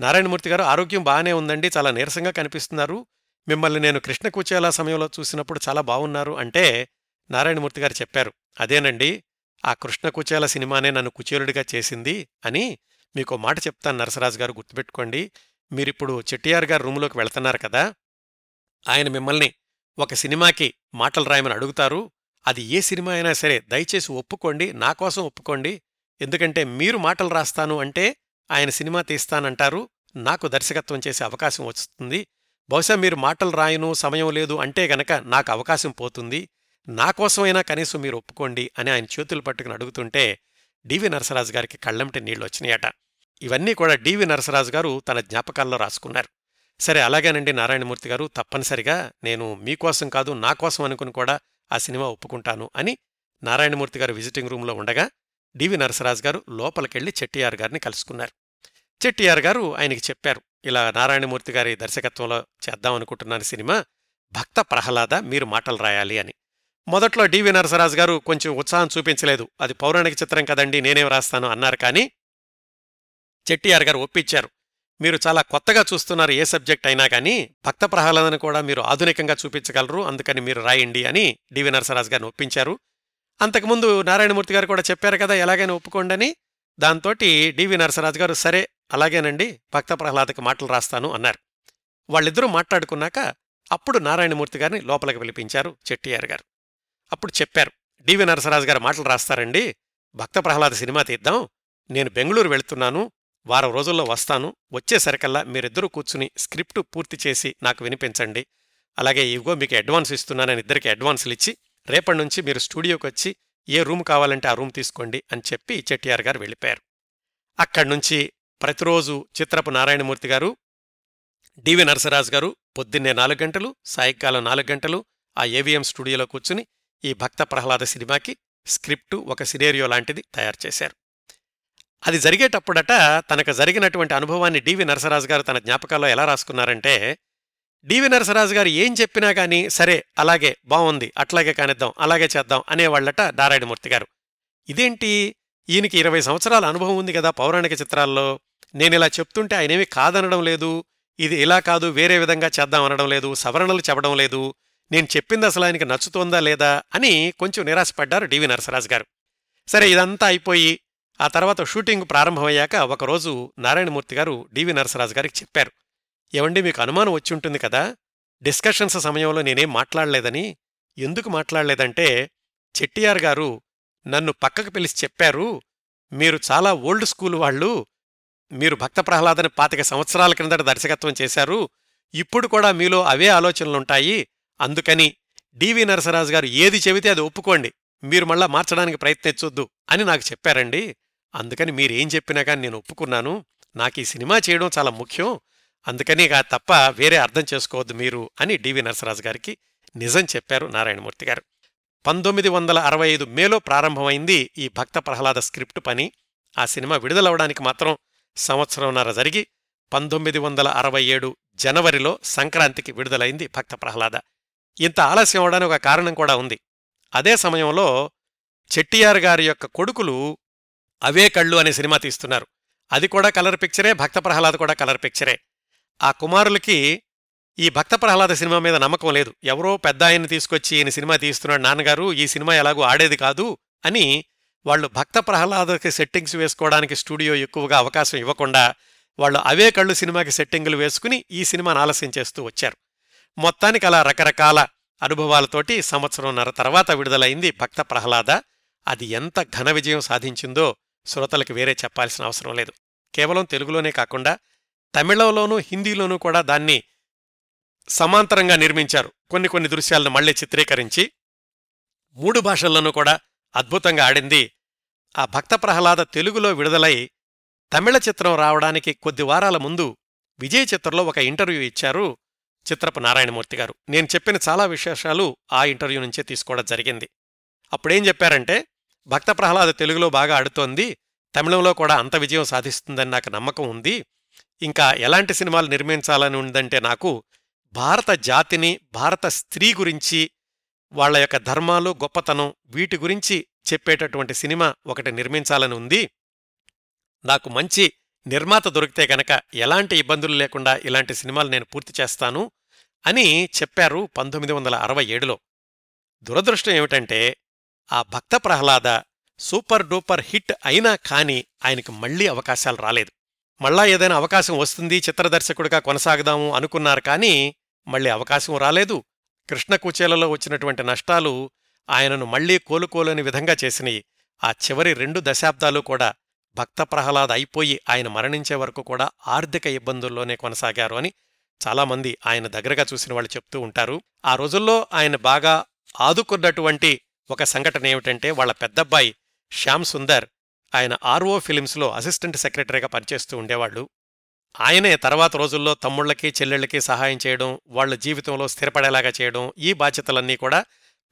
నారాయణమూర్తి గారు ఆరోగ్యం బాగానే ఉందండి చాలా నీరసంగా కనిపిస్తున్నారు. మిమ్మల్ని నేను కృష్ణకుచేలా సమయంలో చూసినప్పుడు చాలా బాగున్నారు అంటే నారాయణమూర్తి గారు చెప్పారు. అదేనండి ఆ కృష్ణ కుచేల సినిమానే నన్ను కుచేలుడిగా చేసింది అని మీకు మాట చెప్తాను నరసరాజు గారు గుర్తుపెట్టుకోండి. మీరిప్పుడు చెట్టియార్ గారు రూములోకి వెళ్తున్నారు కదా ఆయన మిమ్మల్ని ఒక సినిమాకి మాటలు రాయమని అడుగుతారు. అది ఏ సినిమా అయినా సరే దయచేసి ఒప్పుకోండి నా కోసం ఒప్పుకోండి. ఎందుకంటే మీరు మాటలు రాస్తాను అంటే ఆయన సినిమా తీస్తానంటారు. నాకు దర్శకత్వం చేసే అవకాశం వస్తుంది. బహుశా మీరు మాటలు రాయను సమయం లేదు అంటే గనక నాకు అవకాశం పోతుంది. నా కోసమైనా కనీసం మీరు ఒప్పుకోండి అని ఆయన చేతులు పట్టుకుని అడుగుతుంటే డివి నరసరాజు గారికి కళ్ళంటి నీళ్ళు వచ్చినాయట. ఇవన్నీ కూడా డివి నరసరాజు గారు తన జ్ఞాపకాల్లో రాసుకున్నారు. సరే అలాగేనండి నారాయణమూర్తి గారు తప్పనిసరిగా నేను మీకోసం కాదు నా కోసం అనుకుని కూడా ఆ సినిమా ఒప్పుకుంటాను అని నారాయణమూర్తి గారు విజిటింగ్ రూంలో ఉండగా డివి నరసరాజు గారు లోపలికెళ్ళి చెట్టియార్ గారిని కలుసుకున్నారు. చెట్టియార్ గారు ఆయనకి చెప్పారు ఇలా నారాయణమూర్తి గారి దర్శకత్వంలో చేద్దామనుకుంటున్నాను సినిమా భక్త ప్రహ్లాద మీరు మాటలు రాయాలి అని. మొదట్లో డివి నరసరాజు గారు కొంచెం ఉత్సాహం చూపించలేదు అది పౌరాణిక చిత్రం కదండి నేనేం రాస్తాను అన్నారు కానీ చెట్టియార్ గారు ఒప్పించారు. మీరు చాలా కొత్తగా చూస్తున్నారు ఏ సబ్జెక్ట్ అయినా కానీ భక్త ప్రహ్లాదను కూడా మీరు ఆధునికంగా చూపించగలరు. అందుకని మీరు రాయండి అని డివి నరసరాజు గారిని ఒప్పించారు. అంతకుముందు నారాయణమూర్తి గారు కూడా చెప్పారు కదా ఎలాగైనా ఒప్పుకోండని దాంతోటి డివి నరసరాజు గారు సరే అలాగేనండి భక్త ప్రహ్లాదకి మాటలు రాస్తాను అన్నారు. వాళ్ళిద్దరూ మాట్లాడుకున్నాక అప్పుడు నారాయణమూర్తి గారిని లోపలికి పిలిపించారు చెట్టియారు గారు. అప్పుడు చెప్పారు డివి నరసరాజు గారు మాటలు రాస్తారండి. భక్త ప్రహ్లాద సినిమా తీద్దాం నేను బెంగళూరు వెళుతున్నాను వారం రోజుల్లో వస్తాను. వచ్చేసరికల్లా మీరిద్దరూ కూర్చుని స్క్రిప్టు పూర్తి చేసి నాకు వినిపించండి. అలాగే ఇవిగో మీకు అడ్వాన్స్ ఇస్తున్నానని ఇద్దరికి అడ్వాన్సులు ఇచ్చి రేపటి నుంచి మీరు స్టూడియోకి వచ్చి ఏ రూమ్ కావాలంటే ఆ రూమ్ తీసుకోండి అని చెప్పి చెట్టియార్ గారు వెళ్ళిపోయారు. అక్కడ్నుంచి ప్రతిరోజు చిత్రపు నారాయణమూర్తి గారు డివి నరసరాజు గారు పొద్దున్నే నాలుగు గంటలు సాయంకాలం నాలుగు గంటలు ఆ ఏవిఎం స్టూడియోలో కూర్చుని ఈ భక్త ప్రహ్లాద సినిమాకి స్క్రిప్టు ఒక సినేరియో లాంటిది తయారు చేశారు. అది జరిగేటప్పుడట తనకు జరిగినటువంటి అనుభవాన్ని డివి నరసరాజు గారు తన జ్ఞాపకాల్లో ఎలా రాసుకున్నారంటే డివి నరసరాజు గారు ఏం చెప్పినా కానీ సరే అలాగే బాగుంది అట్లాగే కానిద్దాం అలాగే చేద్దాం అనేవాళ్ళట నారాయణమూర్తి గారు. ఇదేంటి? ఈయనకి ఇరవై సంవత్సరాల అనుభవం ఉంది కదా పౌరాణిక చిత్రాల్లో. నేనిలా చెప్తుంటే ఆయనేమి కాదనడం లేదు ఇది ఇలా కాదు వేరే విధంగా చేద్దాం అనడం లేదు సవరణలు చెప్పడం లేదు నేను చెప్పింది అసలు ఆయనకి నచ్చుతోందా లేదా అని కొంచెం నిరాశపడ్డారు డివి నరసరాజు గారు. సరే ఇదంతా అయిపోయి ఆ తర్వాత షూటింగ్ ప్రారంభమయ్యాక ఒకరోజు నారాయణమూర్తి గారు డివి నరసరాజు గారికి చెప్పారు. ఏమండి మీకు అనుమానం వచ్చి ఉంటుంది కదా? డిస్కషన్స్ సమయంలో నేనేం మాట్లాడలేదని? ఎందుకు మాట్లాడలేదంటే చెట్టియార్ గారు నన్ను పక్కకు పిలిచి చెప్పారు మీరు చాలా ఓల్డ్ స్కూల్ వాళ్ళు మీరు భక్త ప్రహ్లాదని పాతిక సంవత్సరాల క్రిందట దర్శకత్వం చేశారు ఇప్పుడు కూడా మీలో అవే ఆలోచనలుంటాయి అందుకని డివి నరసరాజు గారు ఏది చెబితే అది ఒప్పుకోండి మీరు మళ్ళా మార్చడానికి ప్రయత్నించొద్దు అని నాకు చెప్పారండి. అందుకని మీరేం చెప్పినా కానీ నేను ఒప్పుకున్నాను. నాకు ఈ సినిమా చేయడం చాలా ముఖ్యం. అందుకని తప్ప వేరే అర్థం చేసుకోవద్దు మీరు అని డివి నరసరాజు గారికి నిజం చెప్పారు నారాయణమూర్తి గారు. పంతొమ్మిది వందల అరవై ఐదు మేలో ప్రారంభమైంది ఈ భక్త ప్రహ్లాద స్క్రిప్ట్ పని. ఆ సినిమా విడుదలవడానికి మాత్రం సంవత్సరంన్నర జరిగి పంతొమ్మిది వందల అరవై ఏడు జనవరిలో సంక్రాంతికి విడుదలైంది భక్త ప్రహ్లాద. ఇంత ఆలస్యం అవడానికి ఒక కారణం కూడా ఉంది. అదే సమయంలో చెట్టియార్ గారి యొక్క కొడుకులు అవే కళ్ళు అనే సినిమా తీస్తున్నారు. అది కూడా కలర్ పిక్చరే భక్త ప్రహ్లాద్ కూడా కలర్ పిక్చరే. ఆ కుమారులకి ఈ భక్త ప్రహ్లాద సినిమా మీద నమ్మకం లేదు. ఎవరో పెద్ద ఆయన్ని తీసుకొచ్చి ఈయన సినిమా తీస్తున్నాడు నాన్నగారు ఈ సినిమా ఎలాగూ ఆడేది కాదు అని వాళ్ళు భక్త ప్రహ్లాదకి సెట్టింగ్స్ వేసుకోవడానికి స్టూడియో ఎక్కువగా అవకాశం ఇవ్వకుండా వాళ్ళు అవే కళ్ళు సినిమాకి సెట్టింగులు వేసుకుని ఈ సినిమాను ఆలస్యం చేస్తూ వచ్చారు. మొత్తానికి అలా రకరకాల అనుభవాలతోటి సంవత్సరంన్నర తర్వాత విడుదలైంది భక్త ప్రహ్లాద. అది ఎంత ఘన విజయం సాధించిందో శ్రోతలకు వేరే చెప్పాల్సిన అవసరం లేదు. కేవలం తెలుగులోనే కాకుండా తమిళంలోనూ హిందీలోనూ కూడా దాన్ని సమాంతరంగా నిర్మించారు. కొన్ని కొన్ని దృశ్యాలను మళ్ళీ చిత్రీకరించి మూడు భాషల్లోనూ కూడా అద్భుతంగా ఆడింది. ఆ భక్త ప్రహ్లాద తెలుగులో విడుదలై తమిళ చిత్రం రావడానికి కొద్ది వారాల ముందు విజయ్ చిత్రంలో ఒక ఇంటర్వ్యూ ఇచ్చారు చిత్రపు నారాయణమూర్తి గారు. నేను చెప్పిన చాలా విశేషాలు ఆ ఇంటర్వ్యూ నుంచే తీసుకోవడం జరిగింది. అప్పుడేం చెప్పారంటే భక్త ప్రహ్లాద తెలుగులో బాగా ఆడుతోంది. తమిళంలో కూడా అంత విజయం సాధిస్తుందని నాకు నమ్మకం ఉంది. ఇంకా ఎలాంటి సినిమాలు నిర్మించాలని ఉందంటే నాకు భారత జాతిని భారత స్త్రీ గురించి వాళ్ళ యొక్క ధర్మాలు గొప్పతనం వీటి గురించి చెప్పేటటువంటి సినిమా ఒకటి నిర్మించాలని ఉంది. నాకు మంచి నిర్మాత దొరికితే గనక ఎలాంటి ఇబ్బందులు లేకుండా ఇలాంటి సినిమాలు నేను పూర్తి చేస్తాను అని చెప్పారు పంతొమ్మిది వందల అరవై ఏడులో. దురదృష్టం ఏమిటంటే ఆ Bhakta Prahlada super duper hit అయినా కానీ ఆయనకు మళ్ళీ అవకాశాలు రాలేదు. మళ్ళా ఏదైనా అవకాశం వస్తుంది చిత్రదర్శకుడిగా కొనసాగదాము అనుకున్నారు కానీ మళ్ళీ అవకాశం రాలేదు. కృష్ణకుచేలలో వచ్చినటువంటి నష్టాలు ఆయనను మళ్ళీ కోలుకోలేని విధంగా చేసినాయి. ఆ చివరి రెండు దశాబ్దాలు కూడా భక్త ప్రహ్లాద్ అయిపోయి ఆయన మరణించే వరకు కూడా ఆర్థిక ఇబ్బందుల్లోనే కొనసాగారు అని చాలామంది ఆయన దగ్గరగా చూసిన వాళ్ళు చెప్తూ ఉంటారు. ఆ రోజుల్లో ఆయన బాగా ఆదుకున్నటువంటి ఒక సంఘటన ఏమిటంటే వాళ్ళ పెద్దబ్బాయి శ్యామ్ సుందర్ ఆయన ఆర్ఓ ఫిలిమ్స్లో అసిస్టెంట్ సెక్రటరీగా పనిచేస్తూ ఉండేవాళ్ళు. ఆయనే తర్వాత రోజుల్లో తమ్ముళ్ళకి చెల్లెళ్ళకి సహాయం చేయడం వాళ్ళ జీవితంలో స్థిరపడేలాగా చేయడం ఈ బాధ్యతలన్నీ కూడా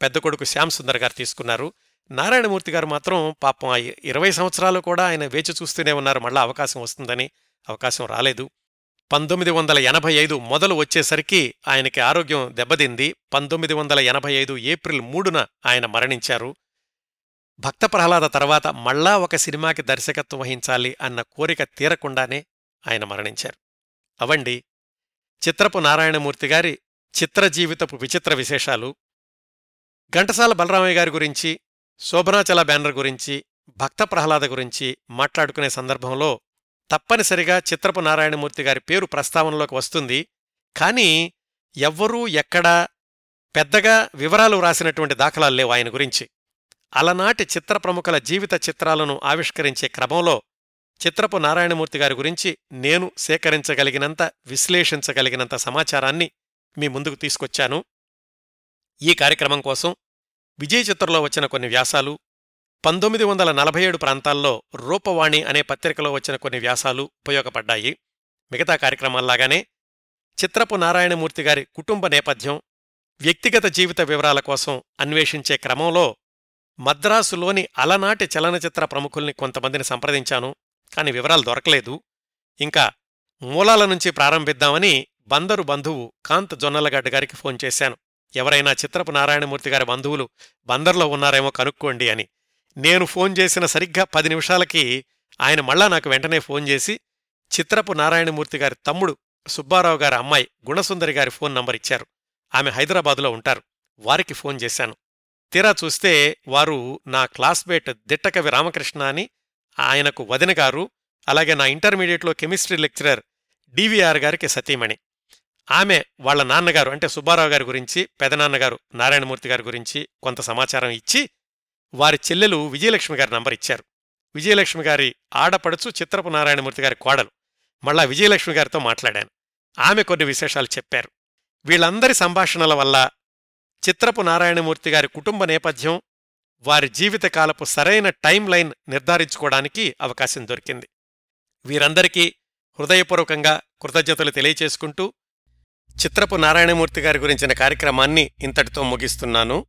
పెద్ద కొడుకు శ్యామ్ సుందర్ గారు తీసుకున్నారు. నారాయణమూర్తి గారు మాత్రం పాపం ఇరవై సంవత్సరాలు కూడా ఆయన వేచి చూస్తూనే ఉన్నారు. మళ్ళా అవకాశం వస్తుందని అవకాశం రాలేదు. పంతొమ్మిది వందల ఎనభై ఐదు మొదలు వచ్చేసరికి ఆయనకి ఆరోగ్యం దెబ్బతింది. పంతొమ్మిది వందల ఎనభై ఐదు ఏప్రిల్ మూడున ఆయన మరణించారు. భక్త ప్రహ్లాద తర్వాత మళ్ళా ఒక సినిమాకి దర్శకత్వం వహించాలి అన్న కోరిక తీరకుండానే ఆయన మరణించారు. అవండి చిత్రపు నారాయణమూర్తి గారి చిత్రజీవితపు విచిత్ర విశేషాలు. ఘంటసాల బలరామయ్య గారి గురించి శోభనాచల బ్యానర్ గురించి భక్త ప్రహ్లాద గురించి మాట్లాడుకునే సందర్భంలో తప్పనిసరిగా చిత్రపు నారాయణమూర్తి గారి పేరు ప్రస్తావనలోకి వస్తుంది. కానీ ఎవ్వరూ ఎక్కడా పెద్దగా వివరాలు రాసినటువంటి దాఖలాలు లేవు ఆయన గురించి. అలనాటి చిత్ర ప్రముఖుల జీవిత చిత్రాలను ఆవిష్కరించే క్రమంలో చిత్రపు నారాయణమూర్తి గారి గురించి నేను సేకరించగలిగినంత విశ్లేషించగలిగినంత సమాచారాన్ని మీ ముందుకు తీసుకొచ్చాను. ఈ కార్యక్రమం కోసం విజయ్ చిత్రంలో వచ్చిన కొన్ని వ్యాసాలు పంతొమ్మిది వందల నలభై ఏడు ప్రాంతాల్లో రూపవాణి అనే పత్రికలో వచ్చిన కొన్ని వ్యాసాలు ఉపయోగపడ్డాయి. మిగతా కార్యక్రమాల్లాగానే చిత్రపు నారాయణమూర్తి గారి కుటుంబ నేపథ్యం వ్యక్తిగత జీవిత వివరాల కోసం అన్వేషించే క్రమంలో మద్రాసులోని అలనాటి చలనచిత్ర ప్రముఖుల్ని కొంతమందిని సంప్రదించాను కాని వివరాలు దొరకలేదు. ఇంకా మూలాల నుంచి ప్రారంభిద్దామని బందరు బంధువు కాంత్ జొన్నలగడ్డ గారికి ఫోన్ చేశాను. ఎవరైనా చిత్రపు నారాయణమూర్తి గారి బంధువులు బందర్లో ఉన్నారేమో కనుక్కోండి అని. నేను ఫోన్ చేసిన సరిగ్గా పది నిమిషాలకి ఆయన మళ్ళా నాకు వెంటనే ఫోన్ చేసి చిత్రపు నారాయణమూర్తి గారి తమ్ముడు సుబ్బారావు గారి అమ్మాయి గుణసుందరి గారి ఫోన్ నంబర్ ఇచ్చారు. ఆమె హైదరాబాదులో ఉంటారు. వారికి ఫోన్ చేశాను. తీరా చూస్తే వారు నా క్లాస్మేట్ దిట్టకవి రామకృష్ణ అని ఆయనకు వదిన గారు అలాగే నా ఇంటర్మీడియట్లో కెమిస్ట్రీ లెక్చరర్ డివిఆర్ గారికి సతీమణి. ఆమె వాళ్ళ నాన్నగారు అంటే సుబ్బారావు గారి గురించి పెదనాన్నగారు నారాయణమూర్తి గారి గురించి కొంత సమాచారం ఇచ్చి వారి చెల్లెలు విజయలక్ష్మి గారి నంబర్ ఇచ్చారు. విజయలక్ష్మి గారి ఆడపడుచు చిత్రపు నారాయణమూర్తి గారి కోడలు. మళ్ళా విజయలక్ష్మి గారితో మాట్లాడాను. ఆమె కొన్ని విశేషాలు చెప్పారు. వీళ్ళందరి సంభాషణల వల్ల చిత్రపు నారాయణమూర్తి గారి కుటుంబ నేపథ్యం వారి జీవితకాలపు సరైన టైం లైన్ నిర్ధారించుకోవడానికి అవకాశం దొరికింది. వీరందరికీ హృదయపూర్వకంగా కృతజ్ఞతలు తెలియచేసుకుంటూ చిత్రపు నారాయణమూర్తి గారి గురించిన కార్యక్రమాన్ని ఇంతటితో ముగిస్తున్నాను.